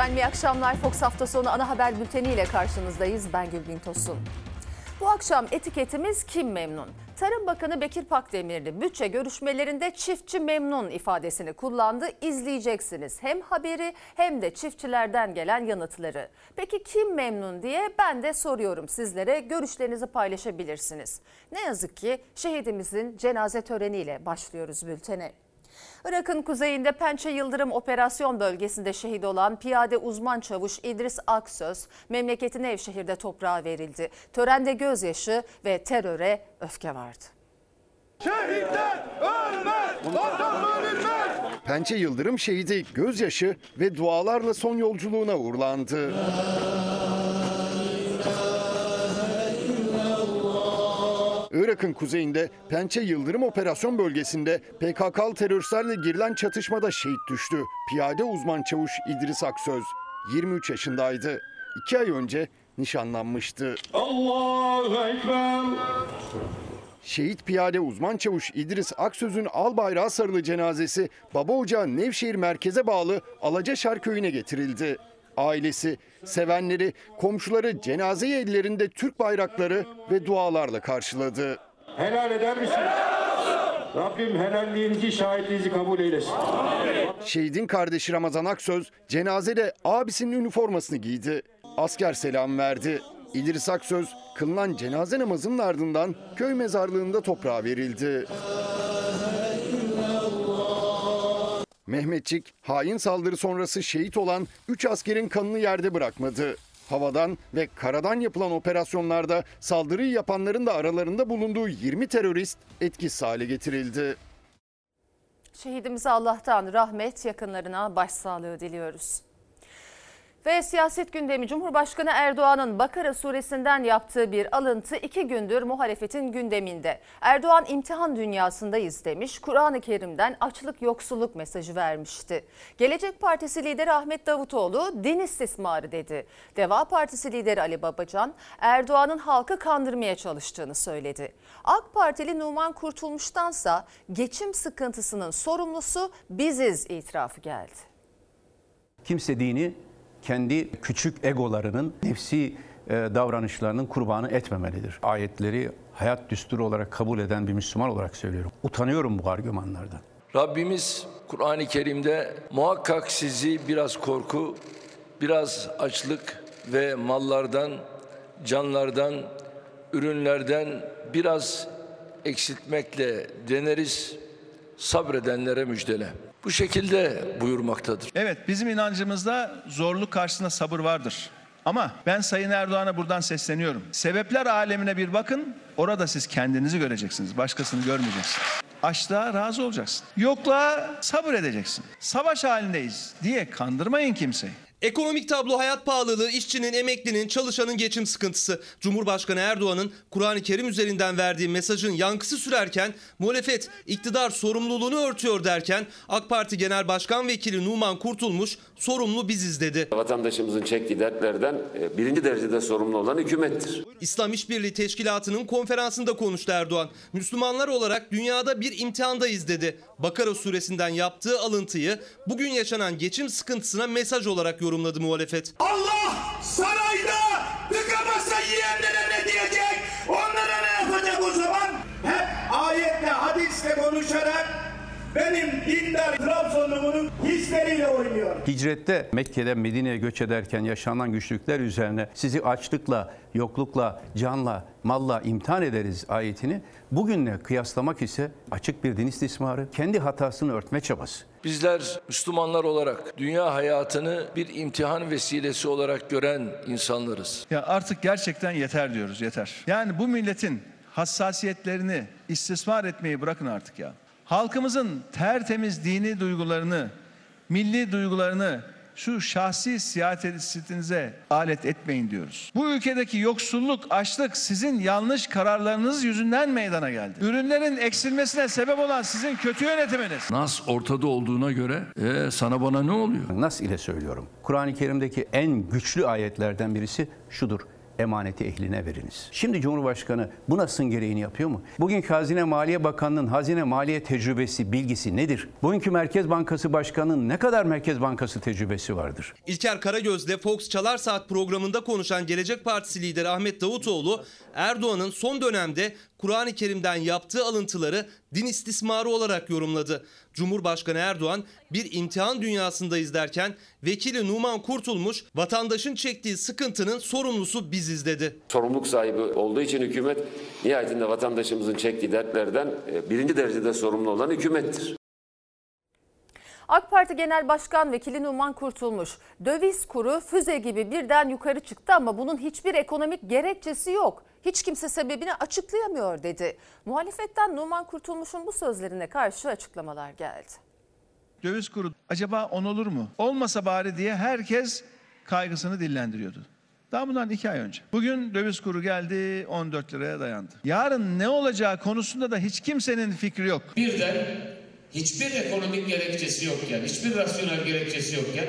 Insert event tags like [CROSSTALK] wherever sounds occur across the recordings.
Efendim iyi akşamlar. Fox hafta sonu ana haber bülteni ile karşınızdayız. Ben Gülbin Tosun. Bu akşam etiketimiz kim memnun? Tarım Bakanı Bekir Pakdemirli bütçe görüşmelerinde çiftçi memnun ifadesini kullandı. İzleyeceksiniz hem haberi hem de çiftçilerden gelen yanıtları. Peki kim memnun diye ben de soruyorum sizlere. Görüşlerinizi paylaşabilirsiniz. Ne yazık ki şehidimizin cenaze töreniyle başlıyoruz bültene. Irak'ın kuzeyinde Pençe Yıldırım Operasyon Bölgesi'nde şehit olan piyade uzman çavuş İdris Aksöz memleketi Nevşehir'de toprağa verildi. Törende gözyaşı ve teröre öfke vardı. Şehitler ölmez, vatan bölünmez. Pençe Yıldırım şehidi gözyaşı ve dualarla son yolculuğuna uğurlandı. Irak'ın kuzeyinde Pençe Yıldırım operasyon bölgesinde PKK'lı teröristlerle girilen çatışmada şehit düştü. Piyade uzman çavuş İdris Aksöz 23 yaşındaydı. İki ay önce nişanlanmıştı. Allahu Ekber. Şehit piyade uzman çavuş İdris Aksöz'ün al bayrağı sarılı cenazesi Baba Ocağı Nevşehir merkeze bağlı Alacaşar köyüne getirildi. Ailesi, sevenleri, komşuları cenazeyi ellerinde Türk bayrakları ve dualarla karşıladı. Helal eder misiniz? Rabbim helalliğinizi, şahitliğinizi kabul eylesin. Şehidin kardeşi Ramazan Aksöz cenazede abisinin üniformasını giydi. Asker selam verdi. İdris Aksöz kılınan cenaze namazının ardından köy mezarlığında toprağa verildi. Mehmetçik hain saldırı sonrası şehit olan 3 askerin kanını yerde bırakmadı. Havadan ve karadan yapılan operasyonlarda saldırıyı yapanların da aralarında bulunduğu 20 terörist etkisiz hale getirildi. Şehidimize Allah'tan rahmet, yakınlarına başsağlığı diliyoruz. Ve siyaset gündemi Cumhurbaşkanı Erdoğan'ın Bakara suresinden yaptığı bir alıntı iki gündür muhalefetin gündeminde. Erdoğan imtihan dünyasındayız demiş, Kur'an-ı Kerim'den açlık yoksulluk mesajı vermişti. Gelecek Partisi lideri Ahmet Davutoğlu din istismarı dedi. Deva Partisi lideri Ali Babacan Erdoğan'ın halkı kandırmaya çalıştığını söyledi. AK Partili Numan Kurtulmuş'tansa geçim sıkıntısının sorumlusu biziz itirafı geldi. Kimse dini kendi küçük egolarının nefsi e, davranışlarının kurbanı etmemelidir. Ayetleri hayat düsturu olarak kabul eden bir Müslüman olarak söylüyorum. Utanıyorum bu argümanlardan. Rabbimiz Kur'an-ı Kerim'de muhakkak sizi biraz korku, biraz açlık ve mallardan, canlardan, ürünlerden biraz eksiltmekle deneriz sabredenlere müjdele. Bu şekilde buyurmaktadır. Evet bizim inancımızda zorluk karşısında sabır vardır. Ama ben Sayın Erdoğan'a buradan sesleniyorum. Sebepler alemine bir bakın. Orada siz kendinizi göreceksiniz. Başkasını görmeyeceksiniz. Açlığa razı olacaksın. Yokluğa sabır edeceksin. Savaş halindeyiz diye kandırmayın kimseyi. Ekonomik tablo hayat pahalılığı, işçinin, emeklinin, çalışanın geçim sıkıntısı. Cumhurbaşkanı Erdoğan'ın Kur'an-ı Kerim üzerinden verdiği mesajın yankısı sürerken muhalefet iktidar sorumluluğunu örtüyor derken AK Parti Genel Başkan Vekili Numan Kurtulmuş sorumlu biziz dedi. Vatandaşımızın çektiği dertlerden e, birinci derecede sorumlu olan hükümettir. İslam İşbirliği Teşkilatı'nın konferansında konuştu Erdoğan. Müslümanlar olarak dünyada bir imtihandayız dedi. Bakara suresinden yaptığı alıntıyı bugün yaşanan geçim sıkıntısına mesaj olarak yorumladı muhalefet. Allah sarayda tıkamasa yiyenlere ne diyecek? Onlara ne yapacak o zaman? Hep ayetle, hadisle konuşarak benim dindar Trabzonlumun hisleriyle oynuyor. Hicrette Mekke'den Medine'ye göç ederken yaşanan güçlükler üzerine sizi açlıkla, yoklukla, canla, malla imtihan ederiz ayetini bugünle kıyaslamak ise açık bir din istismarı, kendi hatasını örtme çabası. Bizler Müslümanlar olarak dünya hayatını bir imtihan vesilesi olarak gören insanlarız. Ya artık gerçekten yeter diyoruz yeter. Yani bu milletin hassasiyetlerini istismar etmeyi bırakın artık ya. Halkımızın tertemiz dini duygularını, milli duygularını şu şahsi siyasetinize alet etmeyin diyoruz. Bu ülkedeki yoksulluk, açlık sizin yanlış kararlarınız yüzünden meydana geldi. Ürünlerin eksilmesine sebep olan sizin kötü yönetiminiz. Nas ortada olduğuna göre e, sana bana ne oluyor? Nas ile söylüyorum. Kur'an-ı Kerim'deki en güçlü ayetlerden birisi şudur. Emaneti ehline veriniz. Şimdi Cumhurbaşkanı bu nasıl gereğini yapıyor mu? Bugünkü Hazine Maliye Bakanı'nın hazine maliye tecrübesi, bilgisi nedir? Bugünkü Merkez Bankası Başkanı'nın ne kadar Merkez Bankası tecrübesi vardır? İlker Karagöz'le Fox Çalar Saat programında konuşan Gelecek Partisi lideri Ahmet Davutoğlu, Erdoğan'ın son dönemde Kur'an-ı Kerim'den yaptığı alıntıları din istismarı olarak yorumladı. Cumhurbaşkanı Erdoğan bir imtihan dünyasındayız derken vekili Numan Kurtulmuş vatandaşın çektiği sıkıntının sorumlusu biziz dedi. Sorumluluk sahibi olduğu için hükümet nihayetinde vatandaşımızın çektiği dertlerden e, birinci derecede sorumlu olan hükümettir. AK Parti Genel Başkan Vekili Numan Kurtulmuş, döviz kuru füze gibi birden yukarı çıktı ama bunun hiçbir ekonomik gerekçesi yok. Hiç kimse sebebini açıklayamıyor dedi. Muhalefetten Numan Kurtulmuş'un bu sözlerine karşı açıklamalar geldi. Döviz kuru acaba on olur mu? Olmasa bari diye herkes kaygısını dillendiriyordu. Daha bundan iki ay önce. Bugün döviz kuru geldi 14 liraya dayandı. Yarın ne olacağı konusunda da hiç kimsenin fikri yok. Birden hiçbir ekonomik gerekçesi yokken, hiçbir rasyonel gerekçesi yokken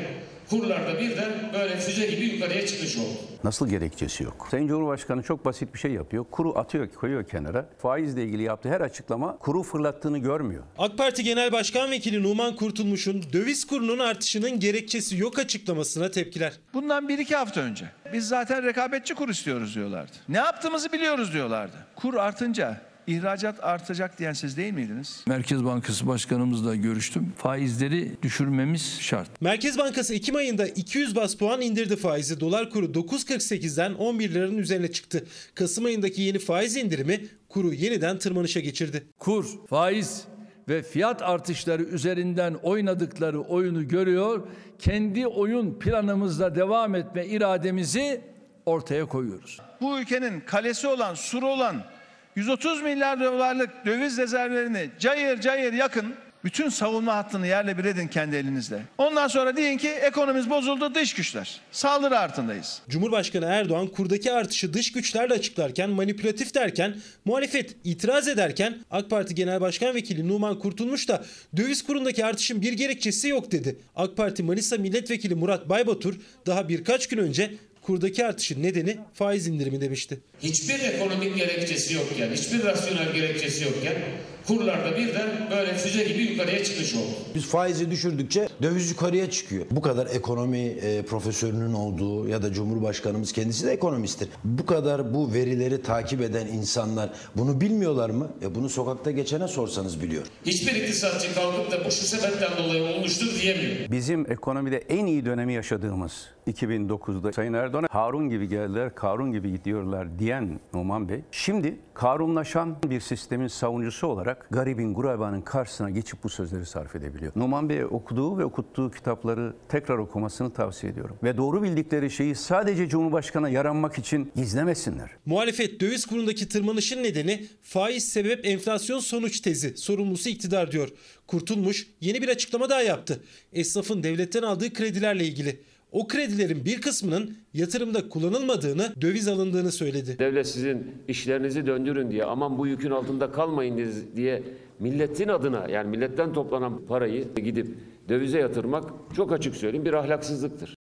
kurlarda birden böyle füze gibi yukarıya çıkış oldu. Nasıl gerekçesi yok? Sayın Cumhurbaşkanı çok basit bir şey yapıyor. Kuru atıyor, koyuyor kenara. Faizle ilgili yaptığı her açıklama kuru fırlattığını görmüyor. AK Parti Genel Başkan Vekili Numan Kurtulmuş'un döviz kurunun artışının gerekçesi yok açıklamasına tepkiler. Bundan bir iki hafta önce biz zaten rekabetçi kur istiyoruz diyorlardı. Ne yaptığımızı biliyoruz diyorlardı. Kur artınca ihracat artacak diyen siz değil miydiniz? Merkez Bankası Başkanımızla görüştüm. Faizleri düşürmemiz şart. Merkez Bankası Ekim ayında 200 bas puan indirdi faizi. Dolar kuru 9.48'den 11 liranın üzerine çıktı. Kasım ayındaki yeni faiz indirimi kuru yeniden tırmanışa geçirdi. Kur, faiz ve fiyat artışları üzerinden oynadıkları oyunu görüyor. Kendi oyun planımızla devam etme irademizi ortaya koyuyoruz. Bu ülkenin kalesi olan, suru olan 130 milyar dolarlık döviz rezervlerini cayır cayır yakın. Bütün savunma hattını yerle bir edin kendi elinizle. Ondan sonra deyin ki ekonomimiz bozuldu dış güçler. Saldırı altındayız. Cumhurbaşkanı Erdoğan kurdaki artışı dış güçlerle açıklarken manipülatif derken muhalefet itiraz ederken AK Parti Genel Başkan Vekili Numan Kurtulmuş da döviz kurundaki artışın bir gerekçesi yok dedi. AK Parti Manisa Milletvekili Murat Baybatur daha birkaç gün önce kurdaki artışın nedeni faiz indirimi demişti. Hiçbir ekonomik gerekçesi yokken, hiçbir rasyonel gerekçesi yokken kurlarda birden böyle füze gibi yukarıya çıkış oldu. Biz faizi düşürdükçe döviz yukarıya çıkıyor. Bu kadar ekonomi e, profesörünün olduğu ya da Cumhurbaşkanımız kendisi de ekonomisttir. Bu kadar bu verileri takip eden insanlar bunu bilmiyorlar mı? E bunu sokakta geçene sorsanız biliyor. Hiçbir iktisatçı kalkıp da bu şu sebepten dolayı olmuştur diyemiyor. Bizim ekonomide en iyi dönemi yaşadığımız 2009'da Sayın Erdoğan'a Harun gibi geldiler, Karun gibi gidiyorlar diyen Numan Bey, şimdi Karunlaşan bir sistemin savunucusu olarak garibin, gurabanın karşısına geçip bu sözleri sarf edebiliyor. Numan Bey okuduğu ve okuttuğu kitapları tekrar okumasını tavsiye ediyorum. Ve doğru bildikleri şeyi sadece Cumhurbaşkanı'na yaranmak için gizlemesinler. Muhalefet döviz kurundaki tırmanışın nedeni faiz sebep enflasyon sonuç tezi. Sorumlusu iktidar diyor. Kurtulmuş yeni bir açıklama daha yaptı. Esnafın devletten aldığı kredilerle ilgili. O kredilerin bir kısmının yatırımda kullanılmadığını, döviz alındığını söyledi. Devlet sizin işlerinizi döndürün diye aman bu yükün altında kalmayın diye milletin adına yani milletten toplanan parayı gidip dövize yatırmak çok açık söyleyeyim bir ahlaksızlıktır.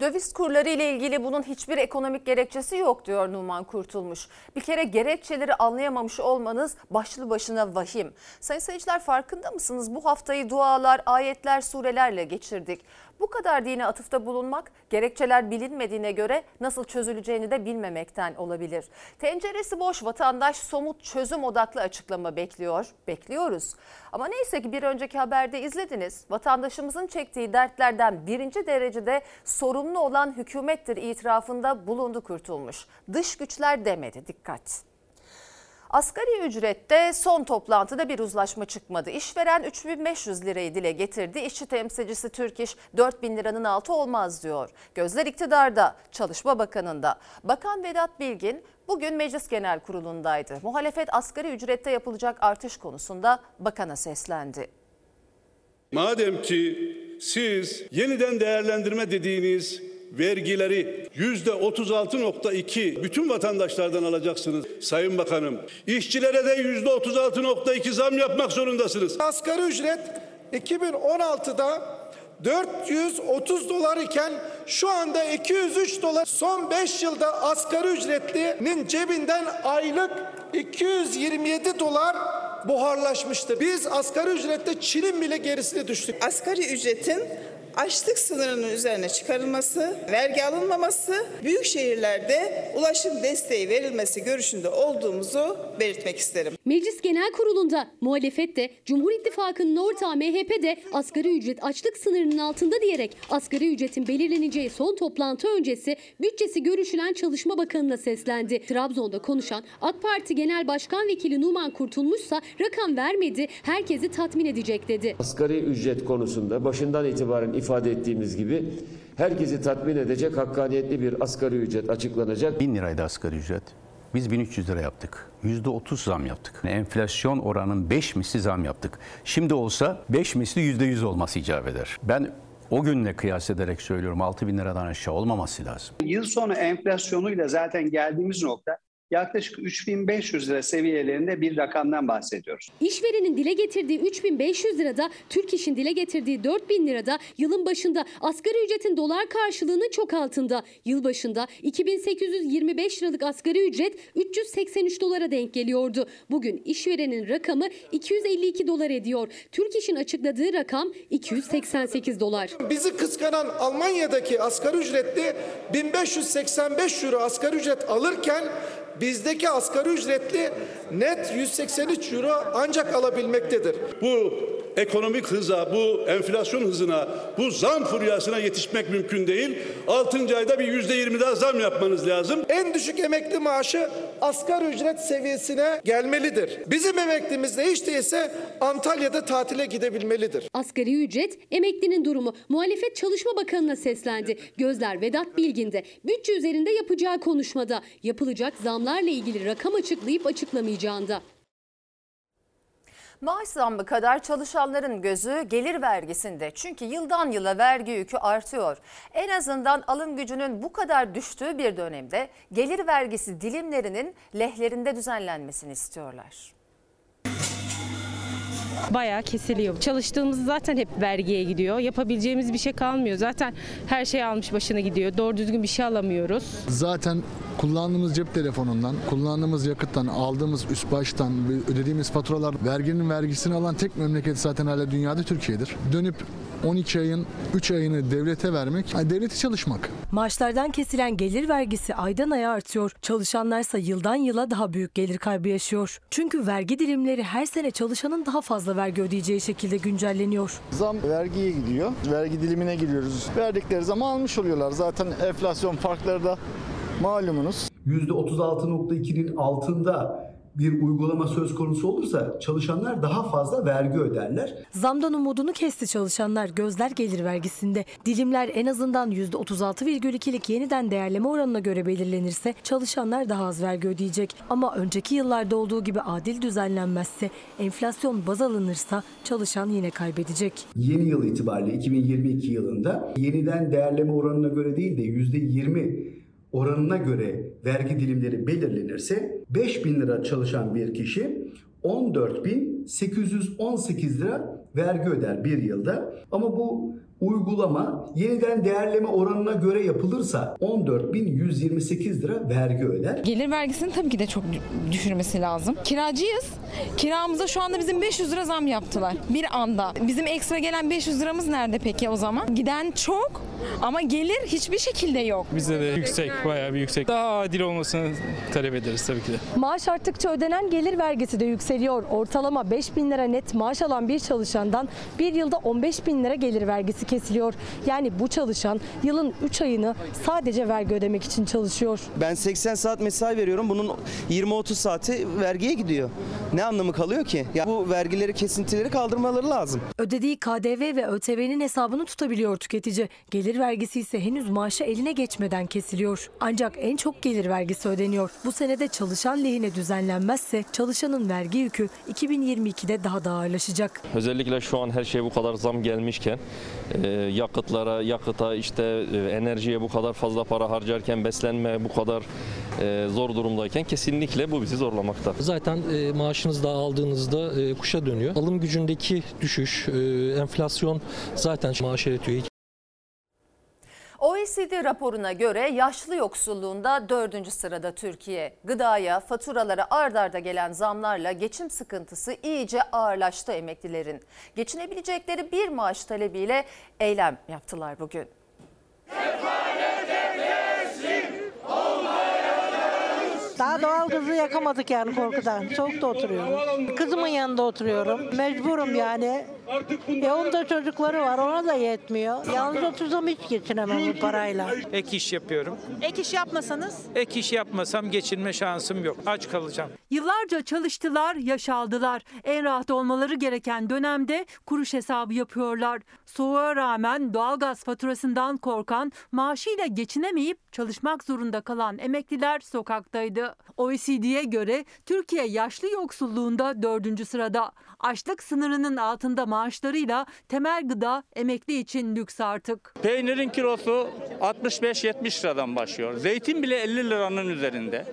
Döviz kurları ile ilgili bunun hiçbir ekonomik gerekçesi yok diyor Numan Kurtulmuş. Bir kere gerekçeleri anlayamamış olmanız başlı başına vahim. Sayın seyirciler farkında mısınız? Bu haftayı dualar, ayetler, surelerle geçirdik. Bu kadar dine atıfta bulunmak gerekçeler bilinmediğine göre nasıl çözüleceğini de bilmemekten olabilir. Tenceresi boş vatandaş somut çözüm odaklı açıklama bekliyor. Bekliyoruz. Ama neyse ki bir önceki haberde izlediniz. Vatandaşımızın çektiği dertlerden birinci derecede sorumlu olan hükümettir itirafında bulundu kurtulmuş. Dış güçler demedi dikkat. Asgari ücrette son toplantıda bir uzlaşma çıkmadı. İşveren 3500 lirayı dile getirdi. İşçi temsilcisi Türk İş 4000 liranın altı olmaz diyor. Gözler iktidarda, Çalışma Bakanı'nda. Bakan Vedat Bilgin bugün Meclis Genel Kurulu'ndaydı. Muhalefet asgari ücrette yapılacak artış konusunda bakana seslendi. Madem ki siz yeniden değerlendirme dediğiniz vergileri yüzde 36.2 bütün vatandaşlardan alacaksınız Sayın Bakanım. İşçilere de yüzde 36.2 zam yapmak zorundasınız. Asgari ücret 2016'da 430 dolar iken şu anda 203 dolar. Son 5 yılda asgari ücretlinin cebinden aylık 227 dolar buharlaşmıştır. Biz asgari ücrette Çin'in bile gerisine düştük. Asgari ücretin açlık sınırının üzerine çıkarılması, vergi alınmaması, büyük şehirlerde ulaşım desteği verilmesi görüşünde olduğumuzu belirtmek isterim. Meclis Genel Kurulu'nda muhalefet de Cumhur İttifakı'nın ortağı MHP de asgari ücret açlık sınırının altında diyerek asgari ücretin belirleneceği son toplantı öncesi bütçesi görüşülen Çalışma Bakanı'na seslendi. Trabzon'da konuşan AK Parti Genel Başkan Vekili Numan Kurtulmuşsa rakam vermedi, herkesi tatmin edecek dedi. Asgari ücret konusunda başından itibaren ifade ettiğimiz gibi herkesi tatmin edecek hakkaniyetli bir asgari ücret açıklanacak. 1000 liraydı asgari ücret. Biz 1300 lira yaptık. %30 zam yaptık. Enflasyon oranının 5 misli zam yaptık. Şimdi olsa 5 misli %100 olması icap eder. Ben o günle kıyas ederek söylüyorum 6000 liradan aşağı olmaması lazım. Yıl sonu enflasyonuyla zaten geldiğimiz nokta yaklaşık 3500 lira seviyelerinde bir rakamdan bahsediyoruz. İşverenin dile getirdiği 3500 lirada, Türk İş'in dile getirdiği 4000 lirada yılın başında asgari ücretin dolar karşılığının çok altında. Yıl başında 2825 liralık asgari ücret 383 dolara denk geliyordu. Bugün işverenin rakamı 252 dolar ediyor. Türk İş'in açıkladığı rakam 288 dolar. Bizi kıskanan Almanya'daki asgari ücretli 1585 euro asgari ücret alırken bizdeki asgari ücretli net 183 euro ancak alabilmektedir. Bu ekonomik hıza, bu enflasyon hızına, bu zam furyasına yetişmek mümkün değil. 6. ayda bir yüzde yirmi daha zam yapmanız lazım. En düşük emekli maaşı asgari ücret seviyesine gelmelidir. Bizim emeklimiz de hiç değilse Antalya'da tatile gidebilmelidir. Asgari ücret, emeklinin durumu. Muhalefet Çalışma Bakanı'na seslendi. Gözler Vedat Bilgin'de. Bütçe üzerinde yapacağı konuşmada. Yapılacak zamlarla ilgili rakam açıklayıp açıklamayacağında. Maaş zammı kadar çalışanların gözü gelir vergisinde. Çünkü yıldan yıla vergi yükü artıyor. En azından alım gücünün bu kadar düştüğü bir dönemde gelir vergisi dilimlerinin lehlerinde düzenlenmesini istiyorlar. Bayağı kesiliyor. Çalıştığımız zaten hep vergiye gidiyor. Yapabileceğimiz bir şey kalmıyor. Zaten her şey almış başına gidiyor. Doğru düzgün bir şey alamıyoruz. Zaten kullandığımız cep telefonundan, kullandığımız yakıttan, aldığımız üst baştan, ödediğimiz faturalar, verginin vergisini alan tek memleket zaten hala dünyada Türkiye'dir. Dönüp 12 ayın 3 ayını devlete vermek, yani devlete çalışmak. Maaşlardan kesilen gelir vergisi aydan aya artıyor. Çalışanlarsa yıldan yıla daha büyük gelir kaybı yaşıyor. Çünkü vergi dilimleri her sene çalışanın daha fazla vergi ödeyeceği şekilde güncelleniyor. Zam vergiye gidiyor. Vergi dilimine giriyoruz. Verdikleri zaman almış oluyorlar. Zaten enflasyon farkları da malumunuz. %36.2'nin altında bir uygulama söz konusu olursa çalışanlar daha fazla vergi öderler. Zamdan umudunu kesti çalışanlar gözler gelir vergisinde. Dilimler en azından %36,2'lik yeniden değerleme oranına göre belirlenirse çalışanlar daha az vergi ödeyecek. Ama önceki yıllarda olduğu gibi adil düzenlenmezse, enflasyon baz alınırsa çalışan yine kaybedecek. Yeni yıl itibariyle 2022 yılında yeniden değerleme oranına göre değil de %20 oranına göre vergi dilimleri belirlenirse 5 bin lira çalışan bir kişi 14.818 lira vergi öder bir yılda. Ama bu uygulama yeniden değerleme oranına göre yapılırsa 14.128 lira vergi öder. Gelir vergisini tabii ki de çok düşürmesi lazım. Kiracıyız. Kiramıza şu anda bizim 500 lira zam yaptılar bir anda. Bizim ekstra gelen 500 liramız nerede peki o zaman? Giden çok ama gelir hiçbir şekilde yok. Bizde de yüksek, bayağı bir yüksek. Daha adil olmasını talep ederiz tabii ki de. Maaş arttıkça ödenen gelir vergisi de yükseliyor. Ortalama 5 bin lira net maaş alan bir çalışandan bir yılda 15 bin lira gelir vergisi kesiliyor. Yani bu çalışan yılın 3 ayını sadece vergi ödemek için çalışıyor. Ben 80 saat mesai veriyorum. Bunun 20-30 saati vergiye gidiyor. Ne anlamı kalıyor ki? Ya bu vergileri, kesintileri kaldırmaları lazım. Ödediği KDV ve ÖTV'nin hesabını tutabiliyor tüketici. Gelir vergisi ise henüz maaşı eline geçmeden kesiliyor. Ancak en çok gelir vergisi ödeniyor. Bu senede çalışan lehine düzenlenmezse çalışanın vergi yükü 2022'de daha da ağırlaşacak. Özellikle şu an her şeye bu kadar zam gelmişken e, yakıtlara, yakıta işte e, enerjiye bu kadar fazla para harcarken beslenme bu kadar e, zor durumdayken kesinlikle bu bizi zorlamakta. Zaten e, maaşınızı da aldığınızda kuşa dönüyor. Alım gücündeki düşüş, enflasyon zaten maaş eritiyor. OECD raporuna göre yaşlı yoksulluğunda dördüncü sırada Türkiye. Gıdaya, faturalara ard arda gelen zamlarla geçim sıkıntısı iyice ağırlaştı emeklilerin. Geçinebilecekleri bir maaş talebiyle eylem yaptılar bugün. Daha doğal gazı yakamadık yani korkudan. Soğukta oturuyorum. Kızımın yanında oturuyorum. Mecburum yani. E onun da çocukları var ona da yetmiyor. Yalnız otursam hiç geçinemem bu parayla. Ek iş yapıyorum. Ek iş yapmasanız? Ek iş yapmasam geçinme şansım yok. Aç kalacağım. Yıllarca çalıştılar, yaş aldılar. En rahat olmaları gereken dönemde kuruş hesabı yapıyorlar. Soğuğa rağmen doğalgaz faturasından korkan, maaşıyla geçinemeyip çalışmak zorunda kalan emekliler sokaktaydı. OECD'ye göre Türkiye yaşlı yoksulluğunda dördüncü sırada. Açlık sınırının altında maaşlarıyla temel gıda emekli için lüks artık. Peynirin kilosu 65-70 liradan başlıyor. Zeytin bile 50 liranın üzerinde.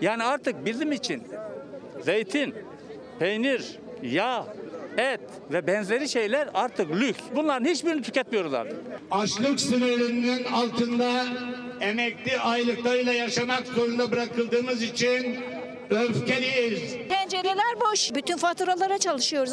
Yani artık bizim için zeytin, peynir, yağ, et ve benzeri şeyler artık lüks. Bunların hiçbirini tüketmiyoruz artık. Açlık sınırının altında emekli aylıklarıyla yaşamak zorunda bırakıldığımız için öfkeliyiz. Pencereler boş. Bütün faturalara çalışıyoruz.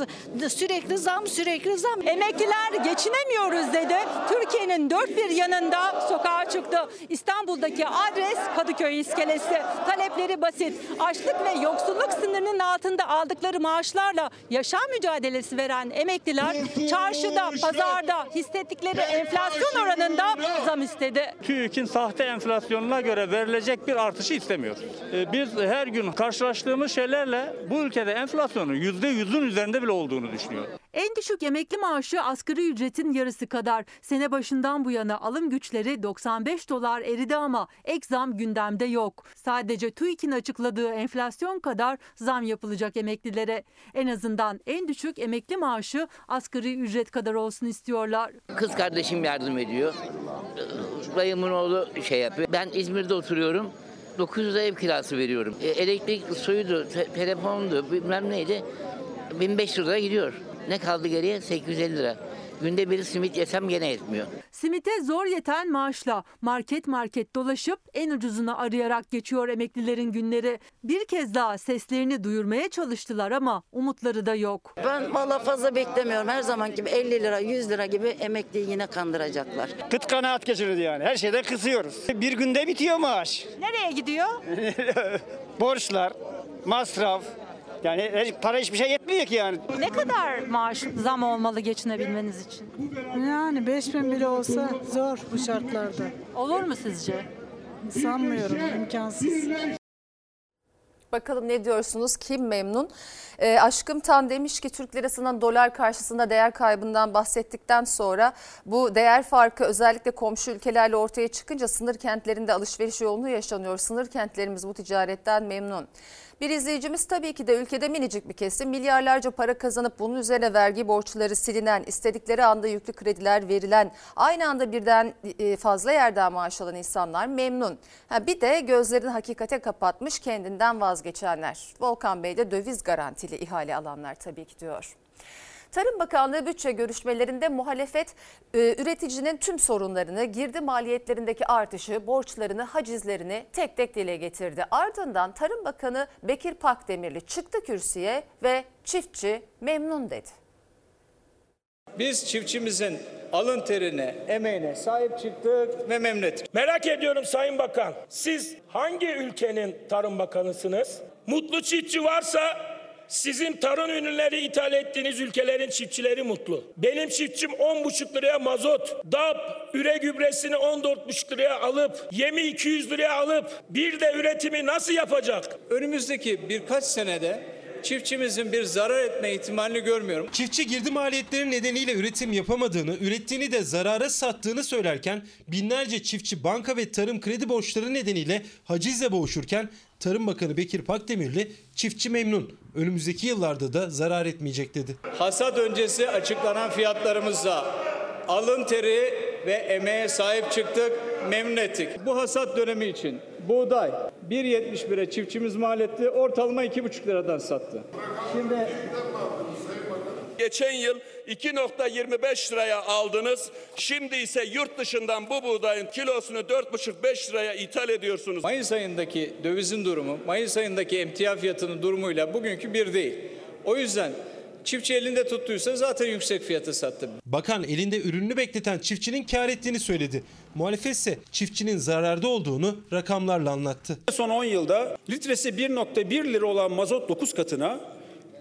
Sürekli zam, sürekli zam. Emekliler geçinemiyoruz dedi. Türkiye'nin dört bir yanında sokağa çıktı. İstanbul'daki adres Kadıköy iskelesi. Talepleri basit. Açlık ve yoksulluk sınırının altında aldıkları maaşlarla yaşam mücadelesi veren emekliler çarşıda, pazarda hissettikleri enflasyon oranında zam istedi. TÜİK'in sahte enflasyonuna göre verilecek bir artışı istemiyoruz. Ee, Biz her gün karşılaştığımız şeylerle bu ülkede enflasyonun %100'ün üzerinde bile olduğunu düşünüyorum. En düşük emekli maaşı asgari ücretin yarısı kadar. Sene başından bu yana alım güçleri 95 dolar eridi ama ek zam gündemde yok. Sadece TÜİK'in açıkladığı enflasyon kadar zam yapılacak emeklilere. En azından en düşük emekli maaşı asgari ücret kadar olsun istiyorlar. Kız kardeşim yardım ediyor. Dayımın oğlu şey yapıyor. Ben İzmir'de oturuyorum. 900 lira ev kirası veriyorum. E, elektrik suyuydu, te- telefondu, bilmem neydi. 1500 lira gidiyor. Ne kaldı geriye? 850 lira. Günde bir simit yesem gene yetmiyor. Simite zor yeten maaşla market market dolaşıp en ucuzunu arayarak geçiyor emeklilerin günleri. Bir kez daha seslerini duyurmaya çalıştılar ama umutları da yok. Ben valla fazla beklemiyorum. Her zaman gibi 50 lira 100 lira gibi emekliyi yine kandıracaklar. Kıt kanaat geçirdi yani. Her şeyden kısıyoruz. Bir günde bitiyor maaş. Nereye gidiyor? [LAUGHS] Borçlar, masraf. Yani para hiçbir şey yetmiyor ki yani. Ne kadar maaş zam olmalı geçinebilmeniz için? Yani 5000 bile olsa zor bu şartlarda. Olur mu sizce? Sanmıyorum imkansız. Bakalım ne diyorsunuz? Kim memnun? E, Aşkım Tan demiş ki Türk lirasının dolar karşısında değer kaybından bahsettikten sonra bu değer farkı özellikle komşu ülkelerle ortaya çıkınca sınır kentlerinde alışveriş yoğunluğu yaşanıyor. Sınır kentlerimiz bu ticaretten memnun. Bir izleyicimiz tabii ki de ülkede minicik bir kesim milyarlarca para kazanıp bunun üzerine vergi borçları silinen, istedikleri anda yüklü krediler verilen, aynı anda birden e, fazla yerden maaş alan insanlar memnun. Ha, bir de gözlerini hakikate kapatmış kendinden vazgeçenler. Volkan Bey de döviz garantili ihale alanlar tabii ki diyor. Tarım Bakanlığı bütçe görüşmelerinde muhalefet e, üreticinin tüm sorunlarını, girdi maliyetlerindeki artışı, borçlarını, hacizlerini tek tek dile getirdi. Ardından Tarım Bakanı Bekir Pakdemirli çıktı kürsüye ve çiftçi memnun dedi. Biz çiftçimizin alın terine, emeğine sahip çıktık ve memnun ettik. Merak ediyorum Sayın Bakan. Siz hangi ülkenin tarım bakanısınız? Mutlu çiftçi varsa sizin tarım ürünleri ithal ettiğiniz ülkelerin çiftçileri mutlu. Benim çiftçim 10,5 liraya mazot, DAP, üre gübresini 14,5 liraya alıp, yemi 200 liraya alıp bir de üretimi nasıl yapacak? Önümüzdeki birkaç senede çiftçimizin bir zarar etme ihtimalini görmüyorum. Çiftçi girdi maliyetleri nedeniyle üretim yapamadığını, ürettiğini de zarara sattığını söylerken binlerce çiftçi banka ve tarım kredi borçları nedeniyle hacizle boğuşurken Tarım Bakanı Bekir Pakdemirli çiftçi memnun. Önümüzdeki yıllarda da zarar etmeyecek dedi. Hasat öncesi açıklanan fiyatlarımızda alın teri ve emeğe sahip çıktık, memnun ettik. Bu hasat dönemi için buğday 1.71'e çiftçimiz mal etti, ortalama 2,5 liradan sattı. Şimdi Geçen yıl 2.25 liraya aldınız. Şimdi ise yurt dışından bu buğdayın kilosunu 4.5-5 liraya ithal ediyorsunuz. Mayıs ayındaki dövizin durumu, Mayıs ayındaki emtia fiyatının durumuyla bugünkü bir değil. O yüzden çiftçi elinde tuttuysa zaten yüksek fiyatı sattı. Bakan elinde ürününü bekleten çiftçinin kar ettiğini söyledi. Muhalefet ise çiftçinin zararda olduğunu rakamlarla anlattı. Son 10 yılda litresi 1.1 lira olan mazot 9 katına,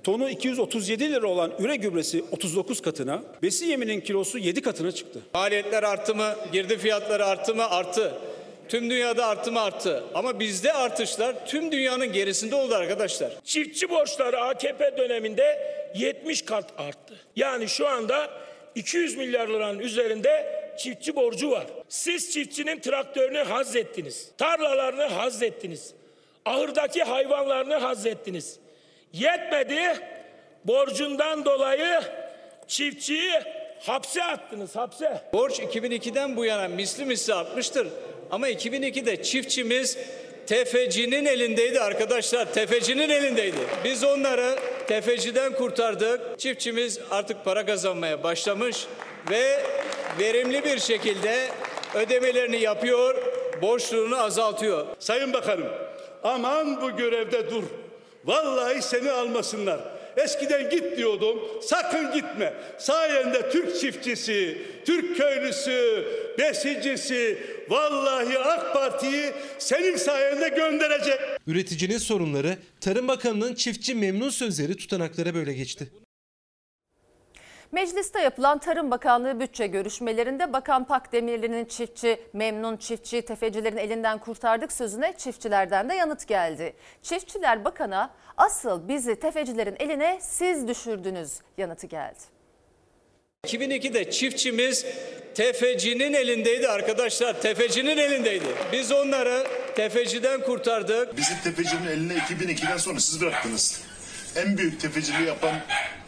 tonu 237 lira olan üre gübresi 39 katına, besi yeminin kilosu 7 katına çıktı. Maliyetler arttı mı, girdi fiyatları arttı mı, arttı. Tüm dünyada arttı mı arttı. Ama bizde artışlar tüm dünyanın gerisinde oldu arkadaşlar. Çiftçi borçları AKP döneminde 70 kat arttı. Yani şu anda 200 milyar liranın üzerinde çiftçi borcu var. Siz çiftçinin traktörünü hazzettiniz. Tarlalarını hazzettiniz. Ahırdaki hayvanlarını hazzettiniz. Yetmedi. Borcundan dolayı çiftçiyi hapse attınız hapse. Borç 2002'den bu yana misli misli artmıştır. Ama 2002'de çiftçimiz tefecinin elindeydi arkadaşlar. Tefecinin elindeydi. Biz onları tefeciden kurtardık. Çiftçimiz artık para kazanmaya başlamış ve verimli bir şekilde ödemelerini yapıyor, borçluğunu azaltıyor. Sayın Bakanım aman bu görevde dur. Vallahi seni almasınlar. Eskiden git diyordum. Sakın gitme. Sayende Türk çiftçisi, Türk köylüsü, besicisi vallahi AK Parti'yi senin sayende gönderecek. Üreticinin sorunları Tarım Bakanı'nın çiftçi memnun sözleri tutanaklara böyle geçti. Mecliste yapılan Tarım Bakanlığı bütçe görüşmelerinde Bakan Pakdemirli'nin çiftçi, memnun çiftçi, tefecilerin elinden kurtardık sözüne çiftçilerden de yanıt geldi. Çiftçiler bakana asıl bizi tefecilerin eline siz düşürdünüz yanıtı geldi. 2002'de çiftçimiz tefecinin elindeydi arkadaşlar. Tefecinin elindeydi. Biz onları tefeciden kurtardık. Bizi tefecinin eline 2002'den sonra siz bıraktınız. En büyük tefeciliği yapan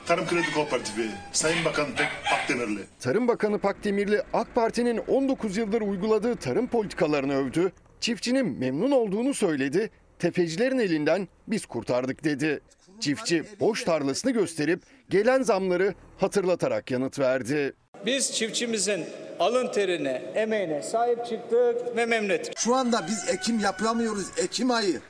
Tarım Kredi Kooperatifi, Sayın Bakan Pek Akdemirli. Tarım Bakanı Pakdemirli AK Parti'nin 19 yıldır uyguladığı tarım politikalarını övdü. Çiftçinin memnun olduğunu söyledi. Tefecilerin elinden biz kurtardık dedi. Çiftçi boş tarlasını gösterip gelen zamları hatırlatarak yanıt verdi. Biz çiftçimizin alın terine, emeğine sahip çıktık ve memnun ettik. Şu anda biz ekim yapamıyoruz. Ekim ayı.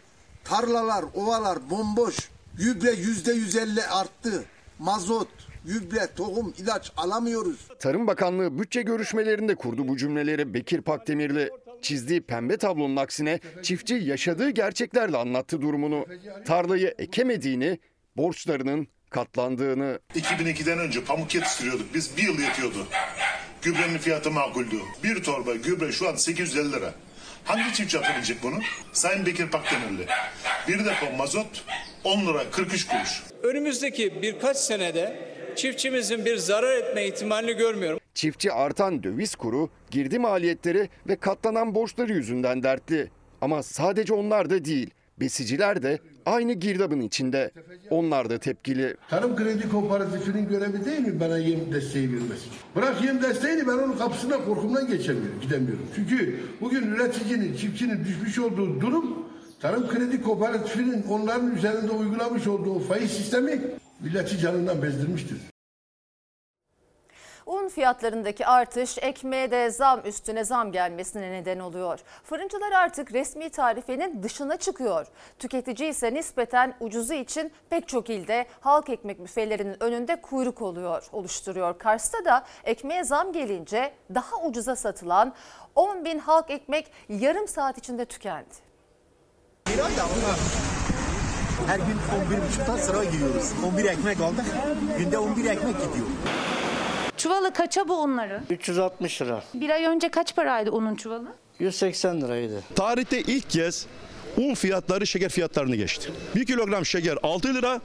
Tarlalar, ovalar bomboş. Gübre yüzde yüz elli arttı. Mazot, gübre, tohum, ilaç alamıyoruz. Tarım Bakanlığı bütçe görüşmelerinde kurdu bu cümleleri Bekir Pakdemirli. Çizdiği pembe tablonun aksine çiftçi yaşadığı gerçeklerle anlattı durumunu. Tarlayı ekemediğini, borçlarının katlandığını. 2002'den önce pamuk yetiştiriyorduk. Biz bir yıl yetiyordu. Gübrenin fiyatı makuldü. Bir torba gübre şu an 850 lira. Hangi çiftçi atabilecek bunu? Sayın Bekir Pakdemirli. Bir depo mazot 10 lira 43 kuruş. Önümüzdeki birkaç senede çiftçimizin bir zarar etme ihtimalini görmüyorum. Çiftçi artan döviz kuru, girdi maliyetleri ve katlanan borçları yüzünden dertli. Ama sadece onlar da değil, besiciler de aynı girdabın içinde. Onlar da tepkili. Tarım Kredi Kooperatifinin görevi değil mi bana yem desteği vermesi? Bırak yem desteğini ben onun kapısına korkumdan geçemiyorum, gidemiyorum. Çünkü bugün üreticinin, çiftçinin düşmüş olduğu durum Tarım Kredi Kooperatifinin onların üzerinde uygulamış olduğu faiz sistemi milleti canından bezdirmiştir. Un fiyatlarındaki artış ekmeğe de zam üstüne zam gelmesine neden oluyor. Fırıncılar artık resmi tarifenin dışına çıkıyor. Tüketici ise nispeten ucuzu için pek çok ilde halk ekmek büfelerinin önünde kuyruk oluyor, oluşturuyor. Kars'ta da ekmeğe zam gelince daha ucuza satılan 10 bin halk ekmek yarım saat içinde tükendi. Her gün 11.30'da sıra giriyoruz. 11 ekmek aldık. Günde 11 ekmek gidiyor. Çuvalı kaça bu unları? 360 lira. Bir ay önce kaç paraydı unun çuvalı? 180 liraydı. Tarihte ilk kez un fiyatları şeker fiyatlarını geçti. 1 kilogram şeker 6 lira,